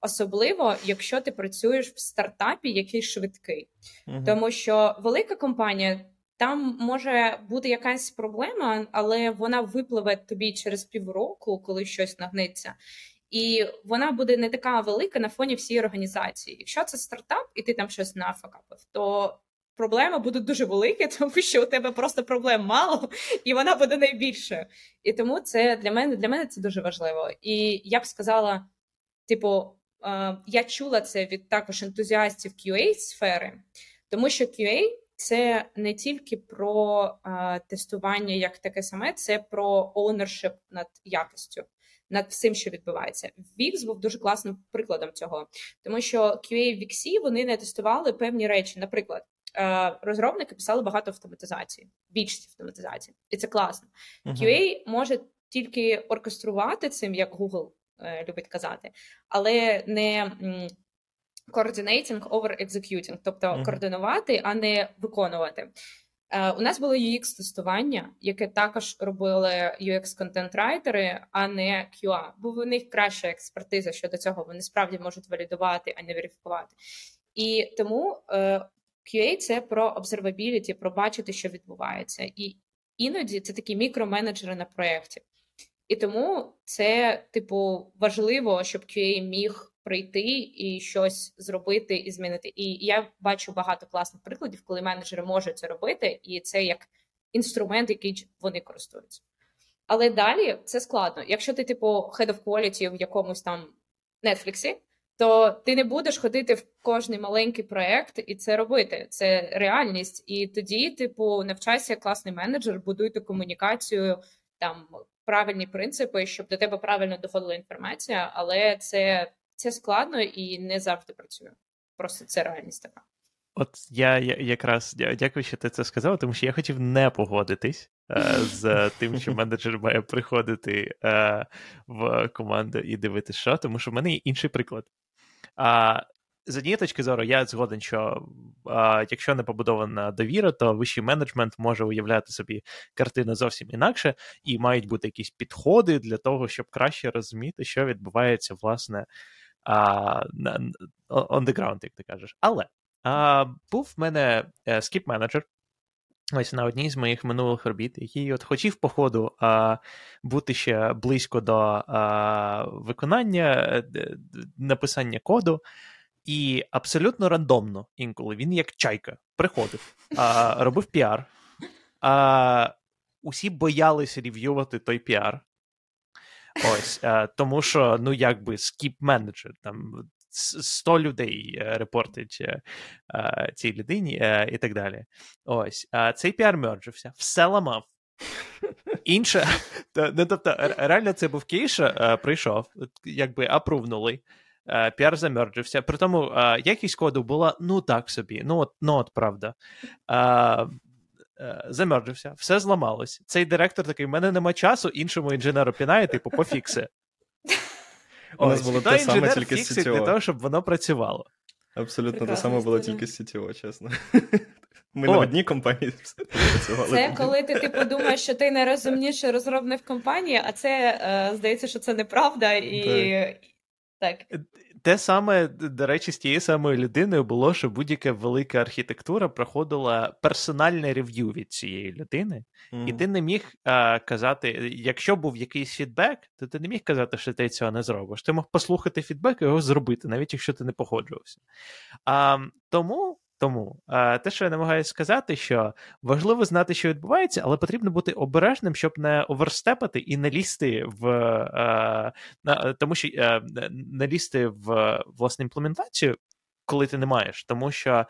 Особливо, якщо ти працюєш в стартапі, який швидкий. uh Тому що велика компанія там може бути якась проблема, але вона випливе тобі через півроку, коли щось нагнеться. І вона буде не така велика на фоні всієї організації. Якщо це стартап, і ти там щось нафакапив, то проблеми будуть дуже великі, тому що у тебе просто проблем мало, і вона буде найбільшою. І тому це для мене для мене це дуже важливо. І я б сказала: типу, е, я чула це від також ентузіастів QA сфери, тому що QA це не тільки про е, тестування як таке саме, це про ownership над якістю. Над всім, що відбувається, Вікс був дуже класним прикладом цього, тому що QA в Віксі вони не тестували певні речі. Наприклад, розробники писали багато автоматизації, більшість автоматизації, і це класно. Uh-huh. QA може тільки оркеструвати цим, як Google е, любить казати, але не coordinating over executing, тобто uh-huh. координувати, а не виконувати. Uh, у нас було UX-тестування, яке також робили UX-контент-райтери, а не QA, бо в них краща експертиза щодо цього. Вони справді можуть валідувати, а не верифікувати. І тому uh, QA – це про обсервабіліті, про бачити, що відбувається, і іноді це такі мікроменеджери на проєкті. І тому це, типу, важливо, щоб QA міг прийти і щось зробити і змінити. І я бачу багато класних прикладів, коли менеджери можуть це робити, і це як інструмент, який вони користуються. Але далі це складно. Якщо ти, типу, head of quality в якомусь там Netflix, то ти не будеш ходити в кожний маленький проект і це робити. Це реальність. І тоді, типу, навчайся класний менеджер, будуйте комунікацію, там правильні принципи, щоб до тебе правильно доходила інформація, але це, це складно і не завжди працює. Просто це реальність така. От я, якраз дякую, що ти це сказав, тому що я хотів не погодитись е, з тим, що менеджер має приходити е, в команду і дивитися, що, тому що в мене є інший приклад. А, З однієї точки зору, я згоден, що а, якщо не побудована довіра, то вищий менеджмент може уявляти собі картину зовсім інакше, і мають бути якісь підходи для того, щоб краще розуміти, що відбувається власне а, on the ground, як ти кажеш. Але а, був в мене skip менеджер Ось на одній з моїх минулих робіт, який от хотів, по ходу, а, бути ще близько до а, виконання, е, написання коду, і абсолютно рандомно інколи він, як чайка, приходив, а, робив піар. А, Усі боялися рев'ювати той піар. Ось, а, Тому що, ну, якби skip менеджер, там 100 людей е, report ить е, е, цій людині і так далі. Ось цей піар мерджився, все ламав. Інше, ну, тобто, реально, це був кейша, прийшов, якби approve нули. Піар замерджився. При тому якість коду була ну так собі, ну от ну от правда. Замерджився, все зламалось. Цей директор такий: в мене нема часу, іншому інженеру пінає, типу, пофікси. У нас було те саме тільки з CTO. для того, щоб воно працювало. Абсолютно те саме було тільки з CTO, чесно. Ми О. на одній компанії працювали. Це коли ти типу думаєш, що ти найрозумніший розробник в компанії, а це е, здається, що це неправда і. Так. так. Те саме, до речі, з тією самою людиною було, що будь-яка велика архітектура проходила персональне рев'ю від цієї людини, mm. і ти не міг а, казати, якщо був якийсь фідбек, то ти не міг казати, що ти цього не зробиш. Ти мог послухати фідбек і його зробити, навіть якщо ти не погоджувався. А, Тому тому те, що я намагаюся сказати, що важливо знати, що відбувається, але потрібно бути обережним, щоб не оверстепати і не лізти в тому, що не лізти в власне імплементацію. Коли ти не маєш, тому що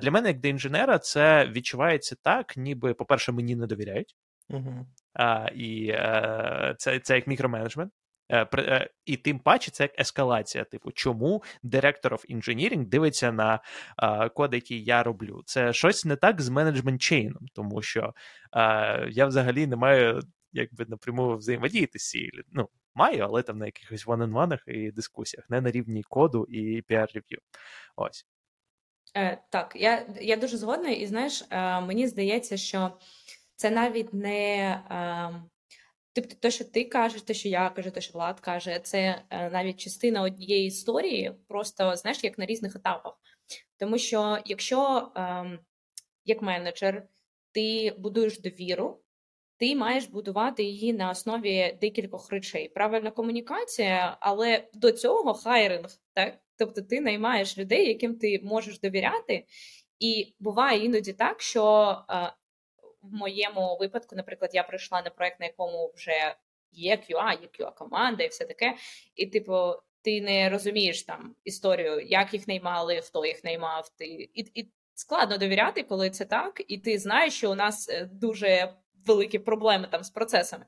для мене, як для інженера, це відчувається так, ніби, по-перше, мені не довіряють, uh-huh. а, і а, це це як мікроменеджмент. Е, е, і тим паче це як ескалація. Типу, чому директор of engineering дивиться на код, який я роблю? Це щось не так з менеджмент чейном, тому що я взагалі не маю якби напряму взаємодіяти з цією. Ну, маю, але там на якихось one-on-one і дискусіях, не на рівні коду і піар-рев'ю. Ось. Е, Так, я я дуже згодна, і знаєш, е, мені здається, що це навіть не. Е, Тобто, те, що ти кажеш, те, що я кажу, те, що Влад каже, це е, навіть частина однієї історії, просто знаєш, як на різних етапах. Тому що якщо ем, як менеджер ти будуєш довіру, ти маєш будувати її на основі декількох речей. Правильна комунікація, але до цього хайринг, так? Тобто ти наймаєш людей, яким ти можеш довіряти. І буває іноді так, що е, в моєму випадку, наприклад, я прийшла на проект, на якому вже є QA, є QA команда і все таке. І, типу, ти не розумієш там історію, як їх наймали, хто їх наймав. Ти і, і складно довіряти, коли це так, і ти знаєш, що у нас е, дуже великі проблеми там з процесами.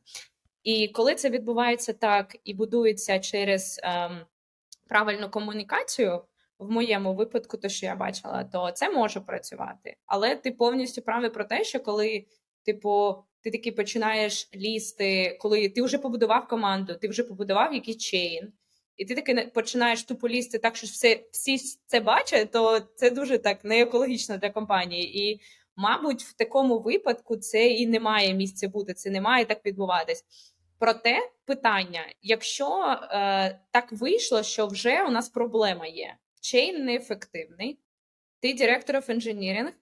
І коли це відбувається так і будується через ем, правильну комунікацію, в моєму випадку, то що я бачила, то це може працювати. Але ти повністю правий про те, що коли, типу, ти таки починаєш лізти, коли ти вже побудував команду, ти вже побудував якийсь чейн, і ти таки починаєш тупо лізти так, що все, всі це бачать, то це дуже так не екологічно для компанії. І, мабуть, в такому випадку це і не має місця бути, це не має так відбуватись. Проте питання: якщо е, так вийшло, що вже у нас проблема є, чейн неефективний, ти директор of engineering,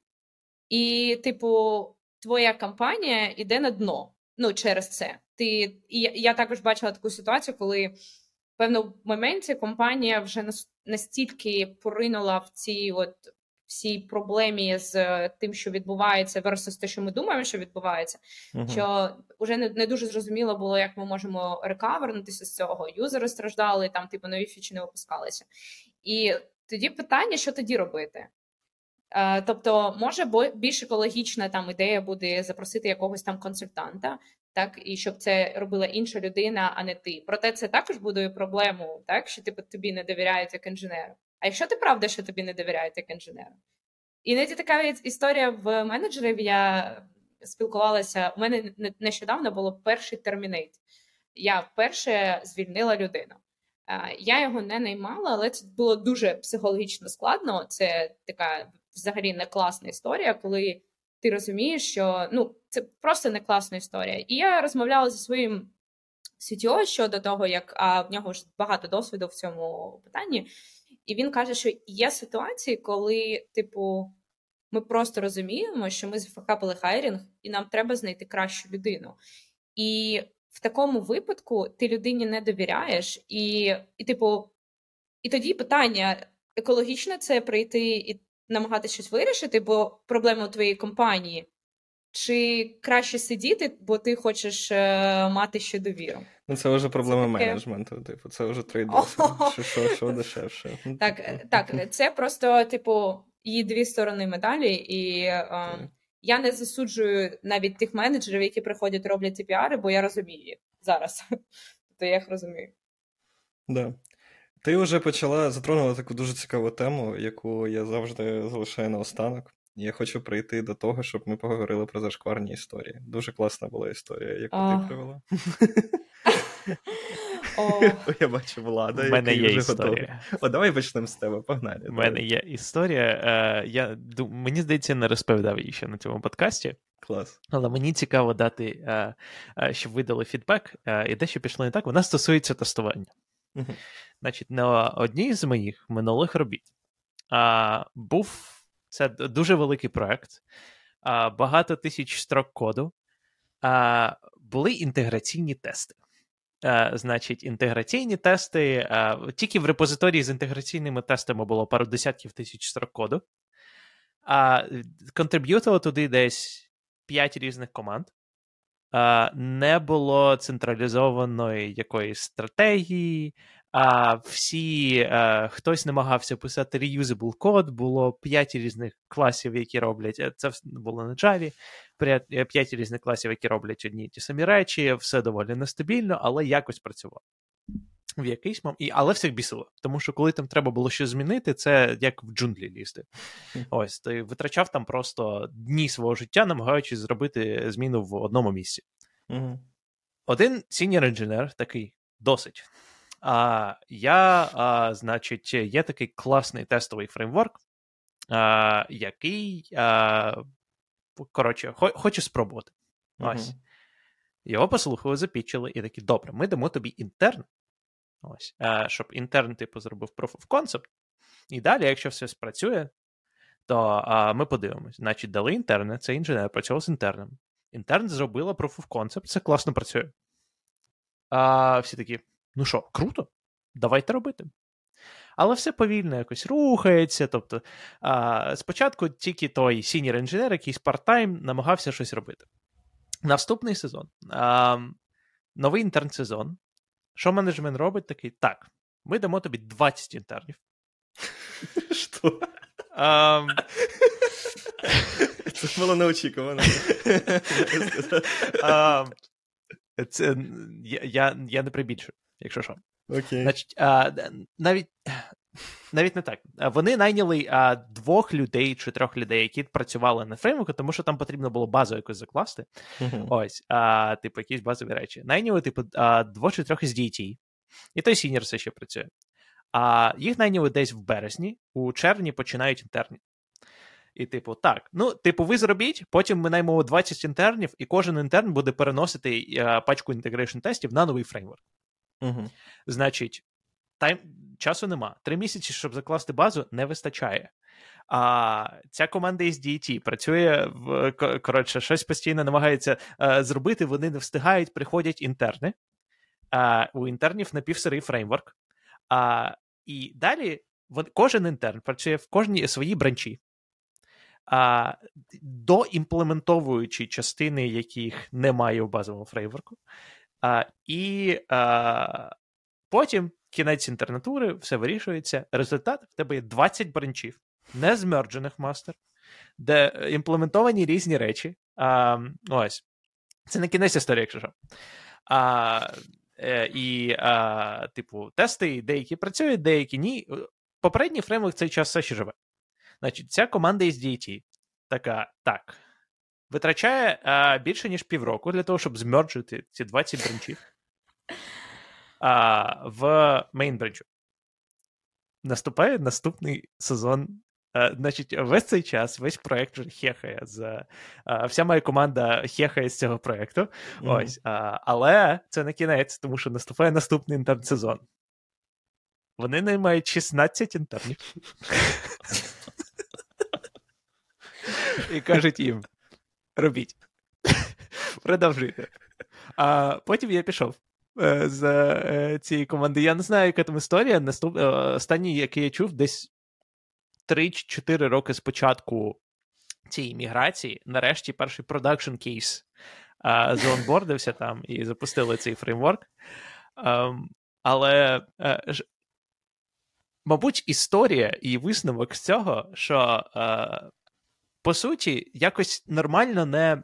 і, типу, твоя компанія йде на дно. Ну, через це. Ти, І я також бачила таку ситуацію, коли в певному моменті компанія вже настільки поринула в ці от всі проблемі з тим, що відбувається, versus те, що ми думаємо, що відбувається, uh-huh. що вже не не дуже зрозуміло було, як ми можемо рекавернутися з цього. Юзери страждали, там типу нові фічі не випускалися. І тоді питання, що тоді робити? Е, тобто, може, більш екологічна там ідея буде запросити якогось там консультанта, так і щоб це робила інша людина, а не ти. Проте це також будує проблему, так що типу, тобі не довіряють як інженеру. А якщо ти правда, що тобі не довіряють як інженеру? Іноді така історія в менеджерів. Я спілкувалася. У мене нещодавно було перший термінейт. Я вперше звільнила людину. Я його не наймала, але це було дуже психологічно складно. Це така взагалі не класна історія, коли ти розумієш, що ну це просто не класна історія. І я розмовляла зі своїм CTO щодо того, як а в нього ж багато досвіду в цьому питанні, і він каже, що є ситуації, коли, типу, ми просто розуміємо, що ми зафакапили хайрінг, і нам треба знайти кращу людину. І в такому випадку ти людині не довіряєш, і, і типу, і тоді питання екологічно це прийти і намагатися щось вирішити, бо проблема у твоєї компанії. Чи краще сидіти, бо ти хочеш е, мати ще довіру? Ну, це вже проблема це таке... менеджменту, типу, це вже трейдоф. Що, що, що дешевше. Так, так, це просто, типу, її дві сторони медалі, і е, я не засуджую навіть тих менеджерів, які приходять роблять ці піари, бо я розумію їх зараз. То я їх розумію. Да. Ти вже почала затронула таку дуже цікаву тему, яку я завжди залишаю на останок. Я хочу прийти до того, щоб ми поговорили про зашкварні історії. Дуже класна була історія, яку а... ти привела. О. Я бачу влада. У мене є історія. О, давай почнемо з тебе, погнали. У мене є історія. Е, я, Мені здається, не розповідав її ще на цьому подкасті. Клас. Але мені цікаво дати, е, е, щоб ви дали фідбек, і дещо пішло не так. Вона стосується тестування. Значить, на одній з моїх минулих робіт був це дуже великий проект, багато тисяч строк коду. Були інтеграційні тести. Uh, значить, інтеграційні тести. Uh, тільки в репозиторії з інтеграційними тестами було пару десятків тисяч строк коду. А uh, контриб'ютило туди десь 5 різних команд. Не було централізованої якоїсь стратегії. А всі а, хтось намагався писати reusable код, було 5 різних класів, які роблять. Це було на Java, 5 різних класів, які роблять одні й ті самі речі, все доволі нестабільно, але якось працювало. В якийсь момент, але всіх бісило. Тому що коли там треба було щось змінити, це як в джунглі лізти. Ось ти витрачав там просто дні свого життя, намагаючись зробити зміну в одному місці. Mm-hmm. Один сіньор інженер такий досить. А, Я, а, значить, є такий класний тестовий фреймворк, а, який а, коротше, хочу спробувати. Ось. Uh-huh. Його послухали, запічили, і такі, добре, ми дамо тобі інтерн. Ось, а, щоб інтерн, типу, зробив proof of concept. І далі, якщо все спрацює, то а, ми подивимось. Значить, дали інтерни, це інженер працював з інтерном. Інтерн зробила proof of concept, це класно працює. А, Всі такі. Ну що, круто? Давайте робити. Але все повільно якось рухається. Тобто, а, спочатку тільки той сінір інженер, якийсь парт-тайм, намагався щось робити. Наступний сезон. А, Новий інтерн-сезон. Що менеджмент робить? Такий: так, ми дамо тобі 20 інтернів. Що? Це було неочікувано. Це, Я я не прибільшую якщо що. Окей. Значить, а, навіть навіть не так. Вони найняли а, двох людей чи трьох людей, які працювали на фреймворку, тому що там потрібно було базу якось закласти. Uh-huh. Ось, а, типу, якісь базові речі. Найняли, типу, а, двох чи трьох із DT. І той сінір все ще працює. А їх найняли десь в березні, у червні починають інтерні. І, типу, так. Ну, типу, ви зробіть, потім ми наймемо 20 інтернів, і кожен інтерн буде переносити пачку інтегрейшн тестів на новий фреймворк. Значить, тайм... часу нема. Три місяці, щоб закласти базу, не вистачає. А ця команда SDET працює в коротше, щось постійно намагається а, зробити. Вони не встигають, приходять інтерни. А, У інтернів напівсирий фреймворк. А, І далі вон, кожен інтерн працює в кожній своїй бранчі. Доімплементовуючи частини, яких немає в базовому фреймворку. А, І а, потім кінець інтернатури, все вирішується. Результат в тебе є 20 бранчів, не змерджених мастер, де імплементовані різні речі. А, Ось. Це не кінець історії, якщо що. А, е, І, а, типу, тести деякі працюють, деякі ні. Попередній фреймворк цей час все ще живе. Значить, ця команда SDET така, так витрачає а, більше ніж півроку для того, щоб змерджити ці 20 бренчів а, в мейн бренчу. Наступає наступний сезон Значить, весь цей час, весь проект вже хехає з... Вся моя команда хехає з цього проекту. Mm-hmm. Ось, Але це не кінець, тому що наступає наступний інтерн-сезон. Вони наймають 16 інтернів. І кажуть їм: робіть. Продовжуйте. А потім я пішов е, з е, цієї команди. Я не знаю, яка там історія. Наступ... Е, останній, який я чув, десь 3-4 роки спочатку цієї міграції, нарешті перший продакшн кейс заонбордився там і запустили цей фреймворк. Ем, але, мабуть, історія і висновок з цього, що по суті, якось нормально не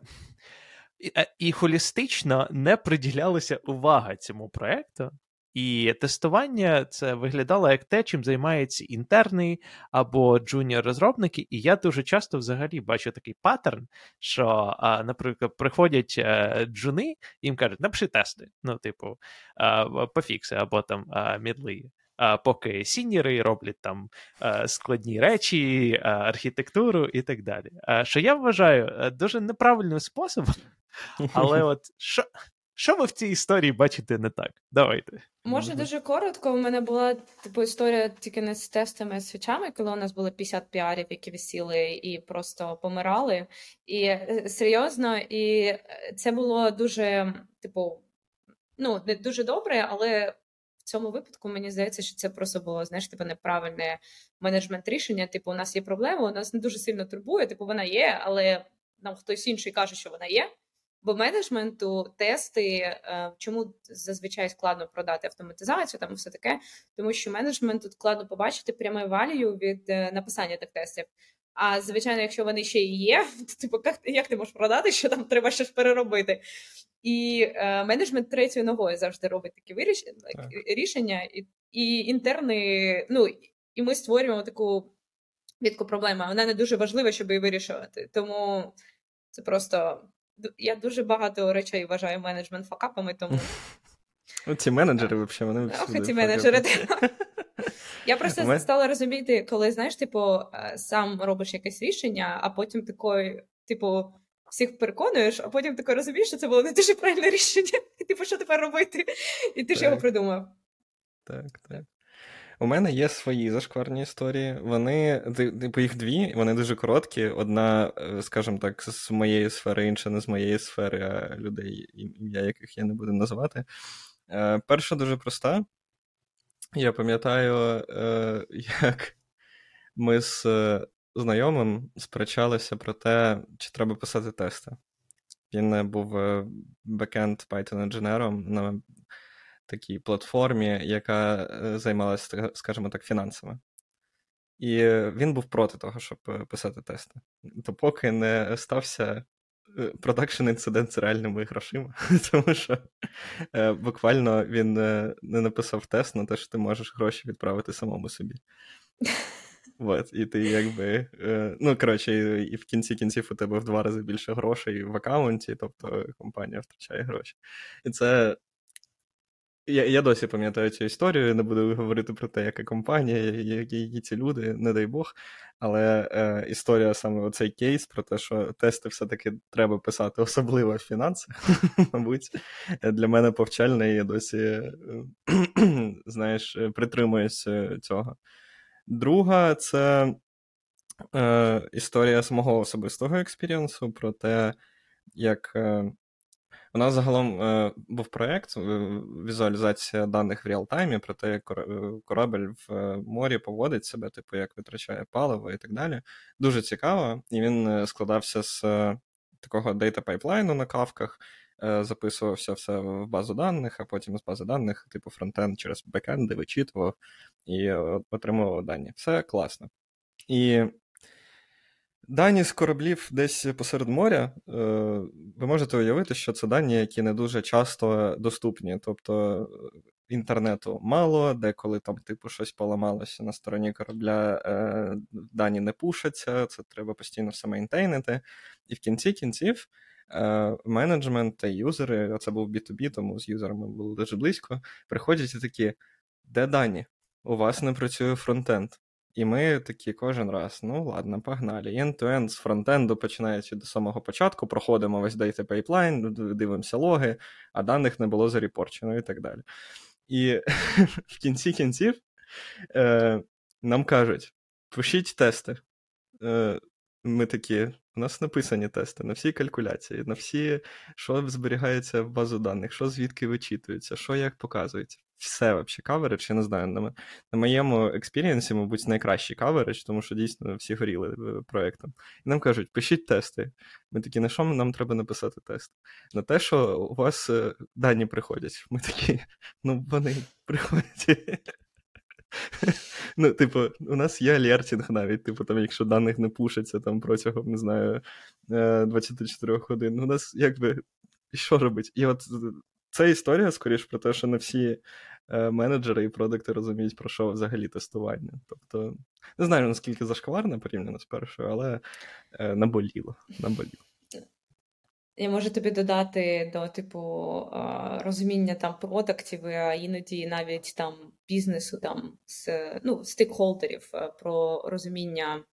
і, е, і холістично не приділялася увага цьому проекту. І тестування це виглядало як те, чим займаються інтерни або джуніор-розробники. І я дуже часто взагалі бачу такий паттерн, що, наприклад, приходять е, джуни, їм кажуть, напиши тести, ну, типу, пофікси або там мідли поки сіньори роблять там складні речі, архітектуру і так далі. Що я вважаю е, дуже неправильним способом, але от що. Що ви в цій історії бачите не так? Давайте. Може, дуже коротко. У мене була типу історія тільки не з тестами, з свічами, коли у нас було 50 піарів, які висіли і просто помирали. І е, серйозно, і е, це було дуже, типу, ну, не дуже добре, але цьому випадку мені здається, що це просто було знаєш, типу, неправильне менеджмент рішення. Типу, у нас є проблема, у нас не дуже сильно турбує. Типу, вона є, але нам хтось інший каже, що вона є. Бо менеджменту тести, е, чому зазвичай складно продати автоматизацію, там все таке, тому що менеджменту складно побачити пряме валію від е, написання тих тестів. А звичайно, якщо вони ще і є, то типу, як, як ти можеш продати, що там треба щось переробити? І е, менеджмент третьою ногою завжди робить такі вирішення рішення, і і інтерни, ну і ми створюємо таку відку проблему. Вона не дуже важлива, щоб її вирішувати. Тому це просто я дуже багато речей вважаю менеджмент факапами, тому. Ці менеджери взагалі, вони Ох, ці менеджери. Я просто стала розуміти, коли знаєш, типу, е, сам робиш якесь рішення, а потім такий, типу всіх переконуєш, а потім таке розумієш, що це було не дуже правильне рішення. І типу, що тепер робити? І ти так. ж його придумав. Так, так. У мене є свої зашкварні історії. Вони, типу, їх дві, вони дуже короткі. Одна, е, скажімо так, з моєї сфери, інша не з моєї сфери, а людей, ім'я яких я не буду називати. Е, перша дуже проста. Я пам'ятаю, е, як ми з знайомим сперечалися про те, чи треба писати тести. Він е, був е, бекенд Python інженером на такій платформі, яка е, займалася, скажімо так, фінансами. І він був проти того, щоб писати тести. То поки не стався продакшн інцидент з реальними грошима, тому що буквально він не написав тест на те, що ти можеш гроші відправити самому собі. От, І ти якби. Е, ну, коротше, і в кінці кінців у тебе в два рази більше грошей в аккаунті, тобто компанія втрачає гроші. І це. Я я досі пам'ятаю цю історію, не буду говорити про те, яка компанія, які, які ці люди, не дай Бог. Але е, історія саме оцей кейс про те, що тести все-таки треба писати, особливо в фінансах, мабуть, для мене повчальна, і я досі, е, знаєш, притримуюсь цього. Друга це е, історія з мого особистого експірієнсу про те, як е, у нас загалом е, був проєкт е, візуалізація даних в реалтаймі про те, як е, корабель в е, морі поводить себе, типу, як витрачає паливо і так далі. Дуже цікаво, і він складався з такого дейта пайплайну на кавках. Записувався все в базу даних, а потім з бази даних, типу фронтенд через бекенди вичитував і отримував дані. Все класно. І дані з кораблів десь посеред моря, е, ви можете уявити, що це дані, які не дуже часто доступні. Тобто інтернету мало, деколи там, типу, щось поламалося на стороні корабля, е, дані не пушаться, це треба постійно все мейнтейнити. І в кінці кінців. Е, менеджмент та юзери, це був B2B, тому з юзерами було дуже близько. Приходять і такі, де дані? у вас не працює фронтенд. І ми такі кожен раз: ну ладно, погнали. End-to-end з фронтенду починаючи до самого початку, проходимо весь data pipeline, дивимося логи, а даних не було зарепорчено і так далі. І в кінці кінців е, нам кажуть: пишіть тести. Е, Ми такі, у нас написані тести на всі калькуляції, на всі, що зберігається в базу даних, що звідки вичитується, що як показується. Все взагалі coverage, я не знаю. На моєму експірієнсі, мабуть, найкращий coverage, тому що дійсно всі горіли е, проєктом. І нам кажуть, пишіть тести. Ми такі, на що нам треба написати тест? На те, що у вас е, дані приходять. Ми такі, ну вони приходять. Ну, типу, у нас є алертінг навіть, типу, там, якщо даних не пушаться там протягом, не знаю, 24 е, годин. У нас якби що робить? І от це історія, скоріш, про те, що не всі е, менеджери і продукти розуміють, про що взагалі тестування. Тобто, не знаю, наскільки зашкварне порівняно з першою, але е, наболіло. наболіло. Я можу тобі додати до типу розуміння там продуктів, а іноді навіть там бізнесу, там з ну, стейкхолдерів е, про розуміння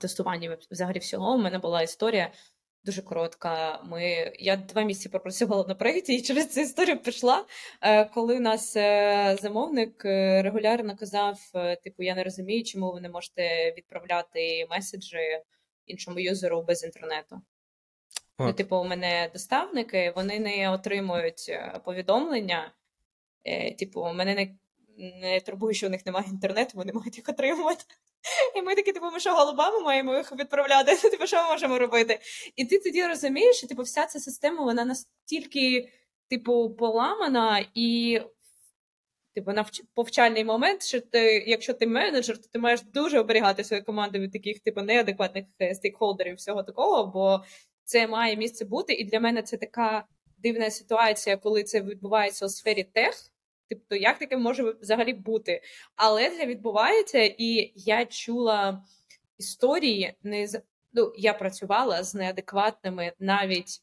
тестування взагалі всього. У мене була історія дуже коротка. Ми я два місяці пропрацювала на проєкті і через цю історію пішла. Е, коли у нас замовник регулярно казав: типу, я не розумію, чому ви не можете відправляти меседжі іншому юзеру без інтернету. Ну, типу, у мене доставники, вони не отримують е, повідомлення. Е, типу, мене не не турбує, що у них немає інтернету, вони мають їх отримувати. І ми такі, типу, ми що голубами маємо їх відправляти? Типу, що ми можемо робити? І ти тоді розумієш, що типу, вся ця система вона настільки, типу, поламана і. Типу, навч... повчальний момент, що ти, якщо ти менеджер, то ти маєш дуже оберігати свою команду від таких типу неадекватних е, стейкхолдерів, всього такого, бо це має місце бути. І для мене це така дивна ситуація, коли це відбувається у сфері тех. Тобто, як таке може взагалі бути? Але це відбувається, і я чула історії, не з ну, я працювала з неадекватними навіть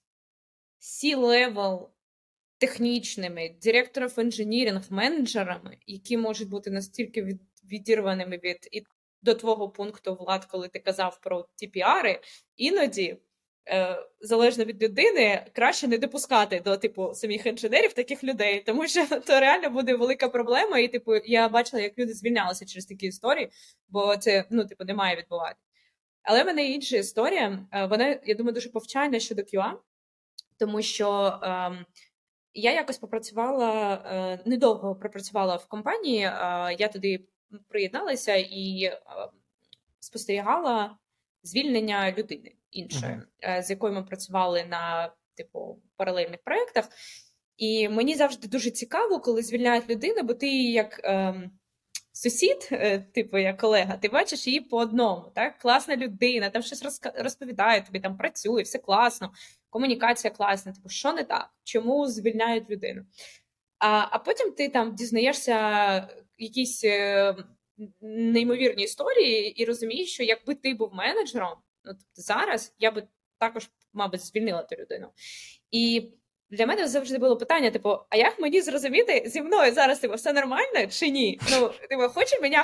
C-level технічними директорів інженіринг менеджерами, які можуть бути настільки від, відірваними від і до твого пункту влад, коли ти казав про TPR, іноді Е, залежно від людини, краще не допускати до типу самих інженерів таких людей, тому що то реально буде велика проблема. І, типу, я бачила, як люди звільнялися через такі історії, бо це ну, типу, не має відбувати. Але в мене інша історія. Е, вона, я думаю, дуже повчальна щодо QA, тому що ем, я якось попрацювала е, недовго пропрацювала в компанії. Е, я туди приєдналася і е, спостерігала звільнення людини іншої, uh-huh. з якою ми працювали на типу паралельних проєктах. І мені завжди дуже цікаво, коли звільняють людину, бо ти як ем, сусід, е, типу як колега, ти бачиш її по одному. Так, класна людина, там щось розповідає, тобі там працює, все класно, комунікація класна. Типу, що не так? Чому звільняють людину? А а потім ти там дізнаєшся якісь е, неймовірні історії і розумієш, що якби ти був менеджером, ну тобто зараз я би також, мабуть, звільнила ту людину. І для мене завжди було питання: типу, а як мені зрозуміти зі мною зараз типу, все нормально чи ні? Ну, типу, хоче мене,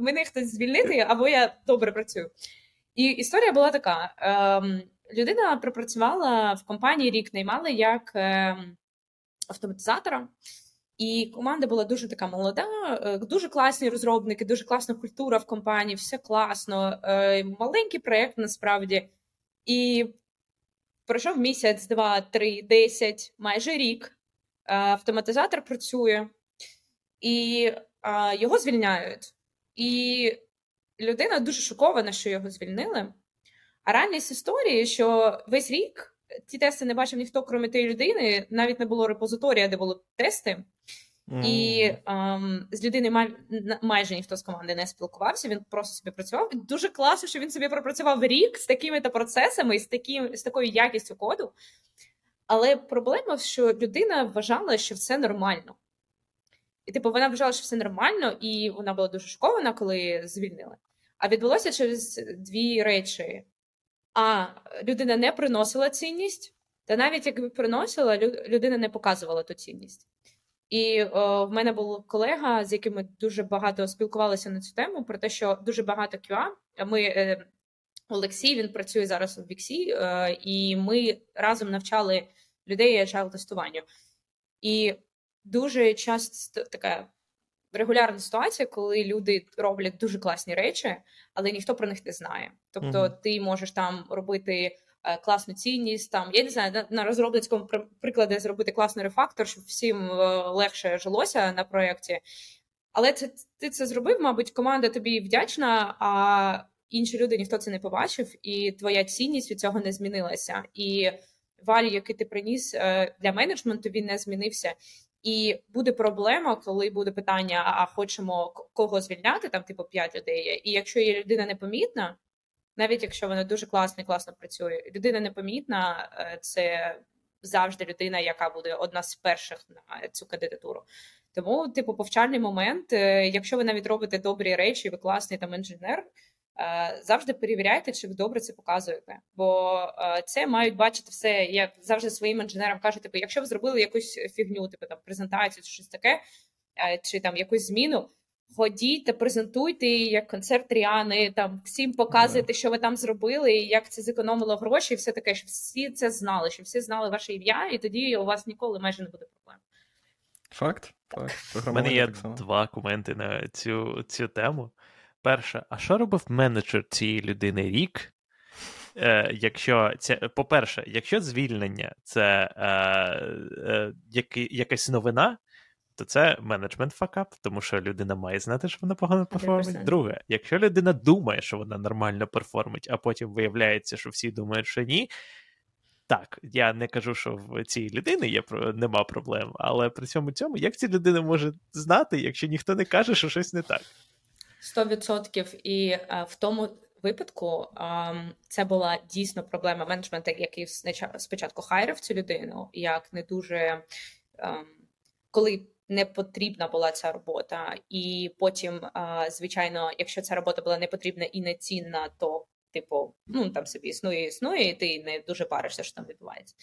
мене хтось звільнити, або я добре працюю. І історія була така: Ем, людина пропрацювала в компанії рік, наймали як ем, автоматизатора. І команда була дуже така молода, е, дуже класні розробники, дуже класна культура в компанії, все класно, е, маленький проєкт насправді. І пройшов місяць, два, три, десять, майже рік. Е, автоматизатор працює, і його звільняють. І людина дуже шокована, що його звільнили. А реальність історії, що весь рік ті тести не бачив ніхто, крім тієї людини, навіть не було репозиторія, де були тести. Mm. І ем, з людиною май, майже ніхто з команди не спілкувався. Він просто собі працював. І дуже класно, що він собі пропрацював рік з такими то процесами, з таким, з такою якістю коду. Але проблема, що людина вважала, що все нормально. І, типу, вона вважала, що все нормально, і вона була дуже шокована, коли звільнили. А відбулося через дві речі: а людина не приносила цінність, та навіть якби приносила, людина не показувала ту цінність. І о, в мене був колега, з яким ми дуже багато спілкувалися на цю тему, про те, що дуже багато QA, Ми е, Олексій він працює зараз у Віксі, е, і ми разом навчали людей agile тестуванню. І дуже часто така регулярна ситуація, коли люди роблять дуже класні речі, але ніхто про них не знає. Тобто, uh-huh. ти можеш там робити. Е, класну цінність, там я не знаю, на, на розробницькому прикладі зробити класний рефактор, щоб всім е, легше жилося на проєкті. Але це, ти це зробив, мабуть, команда тобі вдячна, а інші люди ніхто це не побачив, і твоя цінність від цього не змінилася. І валю, який ти приніс е, для менеджменту, він не змінився. І буде проблема, коли буде питання: а хочемо кого звільняти, там типу 5 людей. І якщо є людина непомітна, навіть якщо вона дуже класно і класно працює, людина непомітна, е, це завжди людина, яка буде одна з перших на цю кандидатуру. Тому, типу, повчальний момент, е, якщо ви навіть робите добрі речі, ви класний там інженер. Е, завжди перевіряйте, чи ви добре це показуєте, бо це мають бачити все. Я завжди своїм інженерам кажу, типу, якщо ви зробили якусь фігню, типу там презентацію, чи щось таке, чи там якусь зміну, ходіть та презентуйте як концерт Ріани, там всім показуйте, що ви там зробили, і як це зекономило гроші, і все таке, щоб всі це знали, щоб всі знали ваше ім'я, і тоді у вас ніколи майже не буде проблем. Факт. факт. У мене є два коменти на цю цю тему. Перше, а що робив менеджер цієї людини рік? Е, Якщо це, по-перше, якщо звільнення це е, е, який, якась новина, то це менеджмент факап, тому що людина має знати, що вона погано перформить. Друге, якщо людина думає, що вона нормально перформить, а потім виявляється, що всі думають, що ні. Так, я не кажу, що в цій людини є нема проблем, але при цьому цьому, як ця людина може знати, якщо ніхто не каже, що щось не так? Сто відсотків. І а, е, в тому випадку це була дійсно проблема менеджменту, який спочатку хайрив цю людину, як не дуже. Ем, коли не потрібна була ця робота, і потім, звичайно, якщо ця робота була не потрібна і не цінна, то типу, ну там собі існує, існує, і ти не дуже паришся, що там відбувається.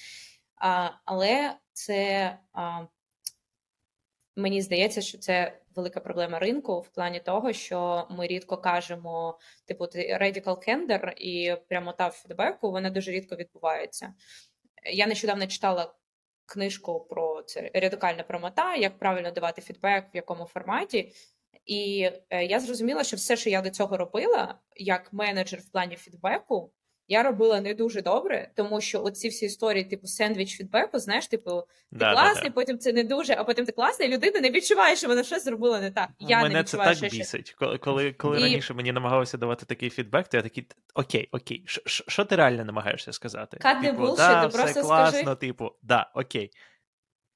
А, Але це а, мені здається, що це велика проблема ринку в плані того, що ми рідко кажемо, типу, radical candor і прямота в фідбеку, вона дуже рідко відбувається. Я нещодавно читала книжку про це радикальна промота, як правильно давати фідбек, в якому форматі. І е, я зрозуміла, що все, що я до цього робила, як менеджер в плані фідбеку, я робила не дуже добре, тому що оці всі історії, типу сендвіч фідбеку, знаєш, типу, ти да, класний, да, потім це не дуже, а потім ти класний, людина не відчуває, що вона щось зробила не так. Я Мене не відчуваю, це так бісить. Коли коли, коли і... раніше мені намагалося давати такий фідбек, то я такий, окей, окей, що ти реально намагаєшся сказати? Cut типу, bullshit, да, все просто класно, скажи. типу, да, окей.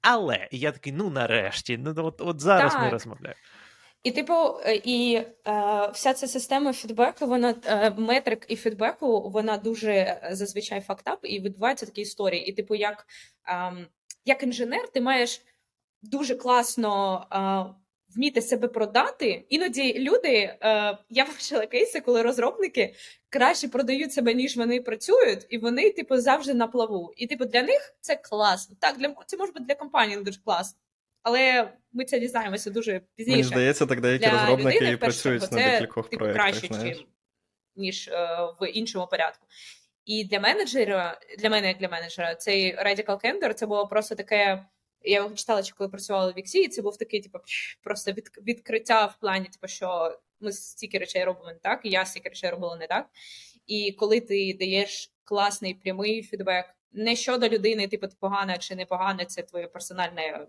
Але я такий, ну нарешті, ну от, от зараз так. ми розмовляємо. І, типу, е, і е, вся ця система фідбеку, вона е, метрик і фідбеку, вона дуже е, зазвичай фактап, і відбуваються такі історії. І, типу, як е, як інженер, ти маєш дуже класно е, вміти себе продати. Іноді люди, е, я бачила кейси, коли розробники краще продають себе, ніж вони працюють, і вони, типу, завжди на плаву. І, типу, для них це класно. Так, для це може бути для компанії дуже класно. Але ми це дізнаємося дуже пізніше. Мені здається, так деякі Для розробники людини, працюють на декількох типу, проєктах. краще. Чим, ніж е, в іншому порядку. І для менеджера, для мене, як для менеджера, цей Radical Candor це було просто таке. Я його читала, коли працювала в Віксі, і це був такий, типу, просто від, відкриття в плані, типу, що ми стільки речей робимо не так, і я стільки речей робила не так. І коли ти даєш класний прямий фідбек, не щодо людини, типу, погана чи не погана, це твоє персональне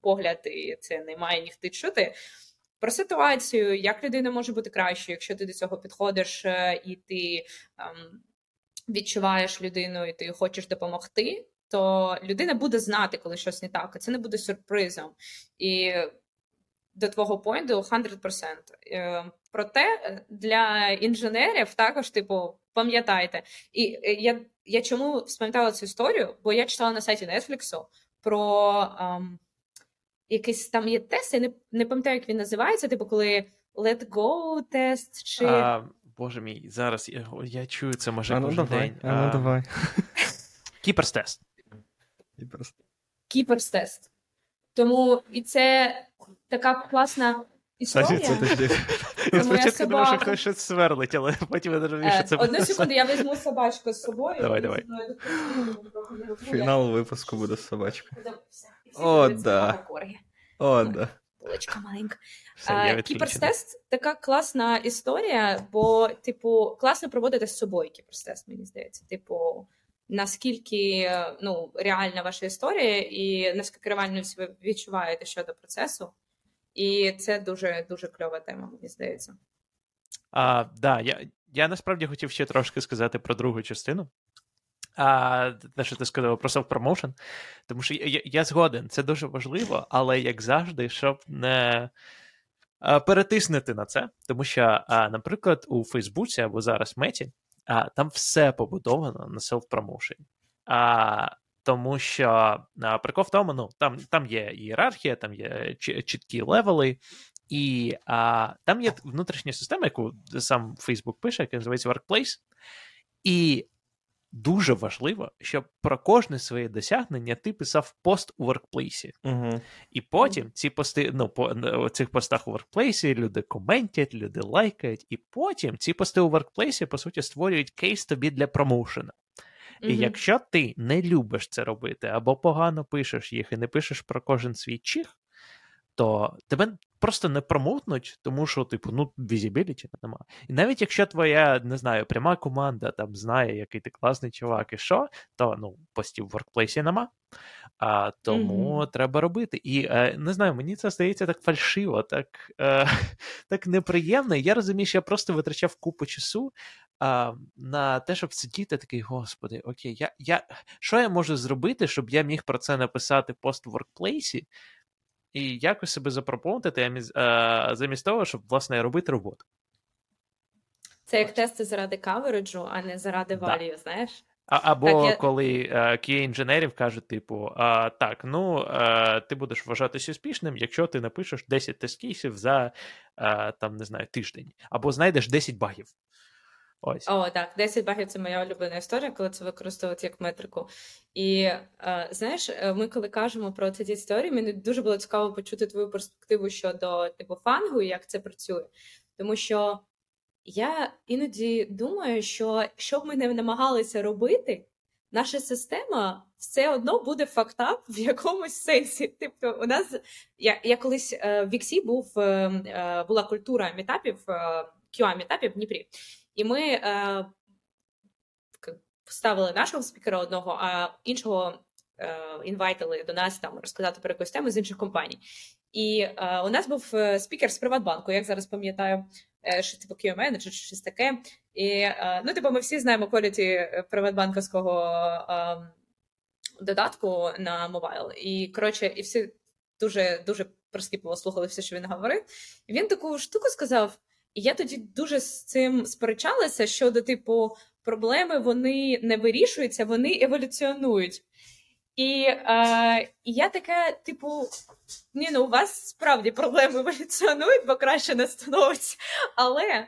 погляд, і це не має ніхто чути. Про ситуацію, як людина може бути кращою, якщо ти до цього підходиш е, і ти ем, відчуваєш людину, і ти хочеш допомогти, то людина буде знати, коли щось не так, а це не буде сюрпризом. І до твого поінту 100%. Е, проте для інженерів також, типу, пам'ятайте. І е, я я чому спам'ятала цю історію? Бо я читала на сайті Netflix про. Ем, якийсь там є тест, я не не пам'ятаю, як він називається, типу, коли let go тест чи. А, Боже мій, зараз я я чую це може а, ну, кожен давай, день. А, ну, давай. Кіперс тест. Кіперс тест. Тому і це така класна історія. Це Спочатку думав, що хтось щось сверлить, але потім я розумію, що це буде. Одну секунду, я візьму собачку з собою. Давай, давай. Фінал випуску буде з собачкою. О, да. О, да. Булочка маленька. Keeper's test така класна історія, бо, типу, класно проводити з собою keeper's test, мені здається. Типу, наскільки ну, реальна ваша історія, і наскільки реально ви відчуваєте щодо процесу. І це дуже дуже кльова тема, мені здається. А, да, я я насправді хотів ще трошки сказати про другу частину. А, Те, що ти сказав про self-promotion, тому що я, я згоден, це дуже важливо, але як завжди, щоб не а, перетиснути на це, тому що, а, наприклад, у Фейсбуці або зараз Меті, а, там все побудовано на self-promotion. А, тому що а, прикол в тому, ну там там є ієрархія, там є чіткі левели, і а, там є внутрішня система, яку сам Facebook пише, яка називається Workplace. І дуже важливо, щоб про кожне своє досягнення ти писав пост у Workplace. Угу. І потім ці пости, ну, по у цих постах у Workplace люди коментять, люди лайкають, і потім ці пости у Workplace, по суті, створюють кейс тобі для промоушена. І mm-hmm. якщо ти не любиш це робити, або погано пишеш їх і не пишеш про кожен свій чих, то тебе просто не промовтнуть, тому що, типу, ну, візібіліті нема. І навіть якщо твоя, не знаю, пряма команда там знає, який ти класний чувак і що, то ну, постів в воркплейсі нема. А, Тому mm-hmm. треба робити. І е, не знаю, мені це здається так фальшиво, так е, так неприємно. Я розумію, що я просто витрачав купу часу а, на те, щоб сидіти, такий, господи, окей, я, я, що я можу зробити, щоб я міг про це написати пост в воркплейсі, і якось себе запропонувати замість того, щоб власне робити роботу. Це як тести заради кавереджу, а не заради value, знаєш? А, Або так, я... коли QA інженерів кажуть, типу, а, так, ну а, ти будеш вважатися успішним, якщо ти напишеш 10 тест-кейсів за а, там, не знаю, тиждень, або знайдеш 10 багів. Ось. О, так, 10 багів це моя улюблена історія, коли це використовують як метрику. І е, знаєш, е, ми коли кажемо про ці історії, мені дуже було цікаво почути твою перспективу щодо типу фангу як це працює. Тому що я іноді думаю, що що б ми не намагалися робити, наша система все одно буде фактап в якомусь сенсі. Типу, у нас я я колись е, в Віксі був е, була культура мітапів, QA мітапів в Дніпрі. І ми е, поставили нашого спікера одного, а іншого е, інвайтили до нас там розказати про якусь тему з інших компаній. І е, у нас був е, спікер з Приватбанку, як зараз пам'ятаю, е, що типу QA-менеджер чи щось таке. І е, ну, типу, ми всі знаємо кваліті приватбанковського додатку на мобайл. І коротше, і всі дуже дуже прискіпливо слухали все, що він говорив. І він таку штуку сказав. І я тоді дуже з цим сперечалася щодо, типу, проблеми вони не вирішуються, вони еволюціонують. І е, я така, типу, ні, ну у вас справді проблеми еволюціонують, бо краще не становиться. Але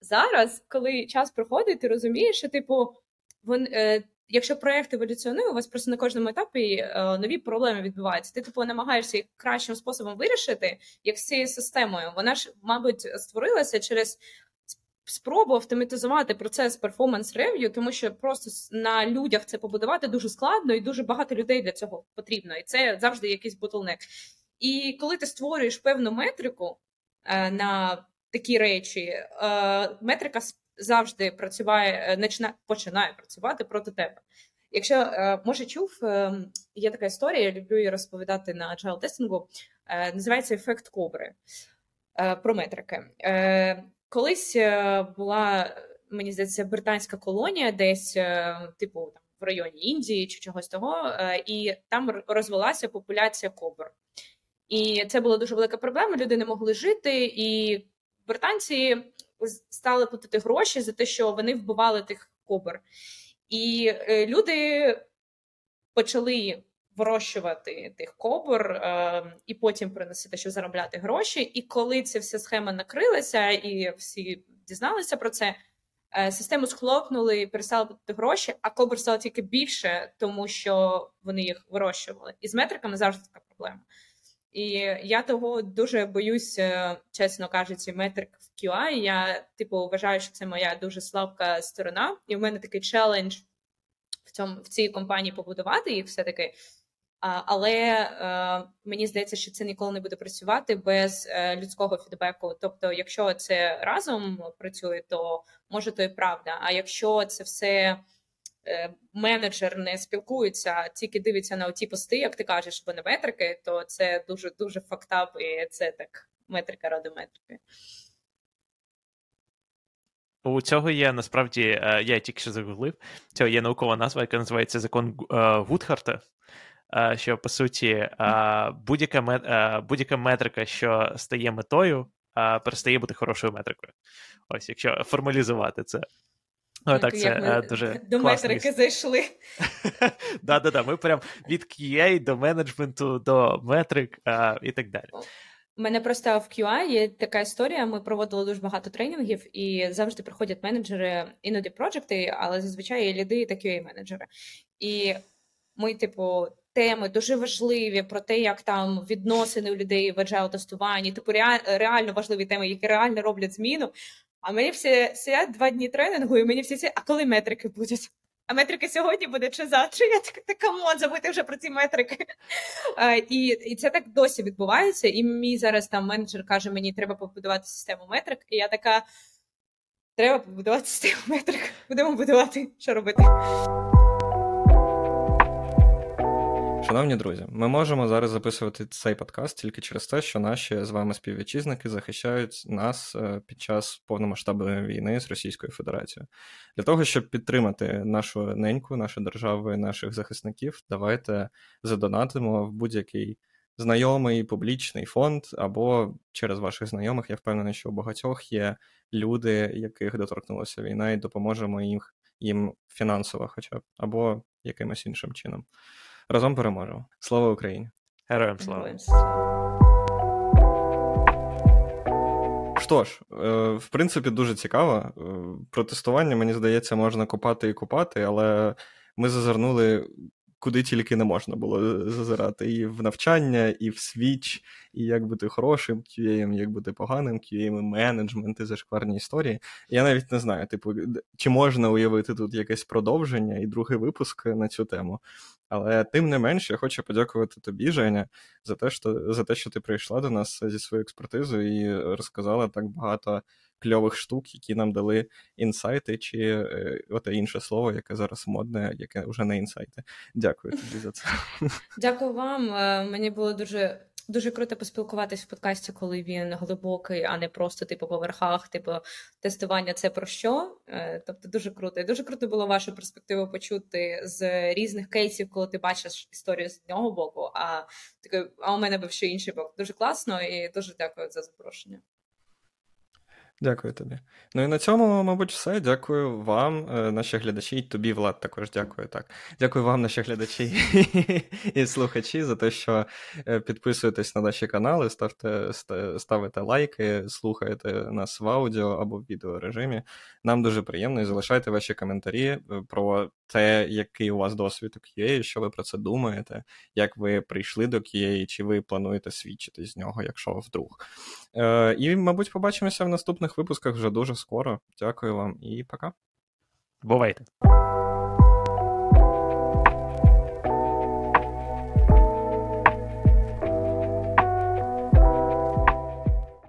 зараз, коли час проходить, ти розумієш, що, типу, вон, е, якщо проєкт еволюціонує, у вас просто на кожному етапі е, нові проблеми відбуваються. Ти типу намагаєшся їх кращим способом вирішити, як з цією системою. Вона ж, мабуть, створилася через. Спробу автоматизувати процес перформанс рев'ю, тому що просто на людях це побудувати дуже складно і дуже багато людей для цього потрібно. І це завжди якийсь ботлнек. І коли ти створюєш певну метрику е, на такі речі, е, метрика завжди працює, починає, починає працювати проти тебе. Якщо е, може чув, е, є така історія, я люблю її розповідати на agile тестингу, е, називається ефект кобри про метрики. Колись була, мені здається, британська колонія, десь, типу, там в районі Індії чи чогось того, і там розвелася популяція кобр. І це була дуже велика проблема. Люди не могли жити, і британці стали платити гроші за те, що вони вбивали тих кобр. І е, люди почали вирощувати тих кобр е, і потім приносити, щоб заробляти гроші. І коли ця вся схема накрилася, і всі дізналися про це, е, систему схлопнули, перестали платити гроші, а кобр стало тільки більше, тому що вони їх вирощували. І з метриками завжди така проблема. І я того дуже боюся, чесно кажучи, метрик в QI. Я типу вважаю, що це моя дуже слабка сторона, і в мене такий челендж в цьому в цій компанії побудувати їх все таки. Але е, мені здається, що це ніколи не буде працювати без е, людського фідбеку. Тобто, якщо це разом працює, то може то і правда. А якщо це все е, менеджер не спілкується, тільки дивиться на оті пости, як ти кажеш, вони метрики, то це дуже дуже фактап, і це так метрика ради метрики. У цього є насправді, я тільки що загуглив, цього є наукова назва, яка називається закон Гудхарта. Е, що по суті е, будь-яка е, будь-яка метрика, що стає метою, перестає бути хорошою метрикою. Ось, якщо формалізувати це. Ну, так, це ми дуже До класний... метрики зайшли. Да, да, да. Ми прям від QA до менеджменту, до метрик а, і так далі. У мене просто в QA є така історія. Ми проводили дуже багато тренінгів, і завжди приходять менеджери, іноді проджекти, але зазвичай є ліди та QA менеджери. І ми, типу, теми дуже важливі про те, як там відносини у людей в agile тестуванні, типу реально важливі теми, які реально роблять зміну. А мені всі сидять два дні тренінгу, і мені всі сидять, а коли метрики будуть? А метрики сьогодні буде чи завтра? Я така, так, come on, забути вже про ці метрики. А, і і це так досі відбувається. І мій зараз там менеджер каже: мені треба побудувати систему метрик. І я така: треба побудувати систему метрик. Будемо будувати, що робити. Шановні друзі, ми можемо зараз записувати цей подкаст тільки через те, що наші з вами співвітчизники захищають нас е, під час повномасштабної війни з Російською Федерацією. Для того, щоб підтримати нашу неньку, нашу державу і наших захисників, давайте задонатимо в будь-який знайомий публічний фонд, або через ваших знайомих. Я впевнений, що у багатьох є люди, яких доторкнулася війна, і допоможемо їм, їм фінансово, хоча б або якимось іншим чином. Разом переможемо. Слава Україні! Героям слава! Що ж, е, в принципі, дуже цікаво. Е, протестування, мені здається, можна купати і купати, але ми зазирнули куди тільки не можна було зазирати. І в навчання, і в свіч, і як бути хорошим QA, як бути поганим QA, менеджмент і зашкварні історії. Я навіть не знаю, типу, чи можна уявити тут якесь продовження і другий випуск на цю тему. Але тим не менш, я хочу подякувати тобі, Женя, за те, що за те, що ти прийшла до нас зі своєю експертизою і розказала так багато кльових штук, які нам дали інсайти, чи е, оте інше слово, яке зараз модне, яке вже не інсайти. Дякую тобі за це. Дякую вам. Е, мені було дуже. Дуже круто поспілкуватись в подкасті, коли він глибокий, а не просто типу по верхах, типу тестування це про що. Е, тобто дуже круто. І дуже круто було вашу перспективу почути з різних кейсів, коли ти бачиш історію з одного боку. А таке, а у мене був ще інший бок. Дуже класно і дуже дякую за запрошення. Дякую тобі. Ну і на цьому, мабуть, все. Дякую вам, е, наші глядачі, і тобі, Влад, також дякую. так. Дякую вам, наші глядачі і слухачі, за те, що е, підписуєтесь на наші канали, ставте, ставите лайки, слухаєте нас в аудіо або в відеорежимі. Нам дуже приємно і залишайте ваші коментарі е, про те, який у вас досвід у QA, що ви про це думаєте, як ви прийшли до QA, чи ви плануєте свідчити з нього, якщо вдруг. Е, І, мабуть, побачимося в наступних випусках вже дуже скоро. Дякую вам і пока. Бувайте.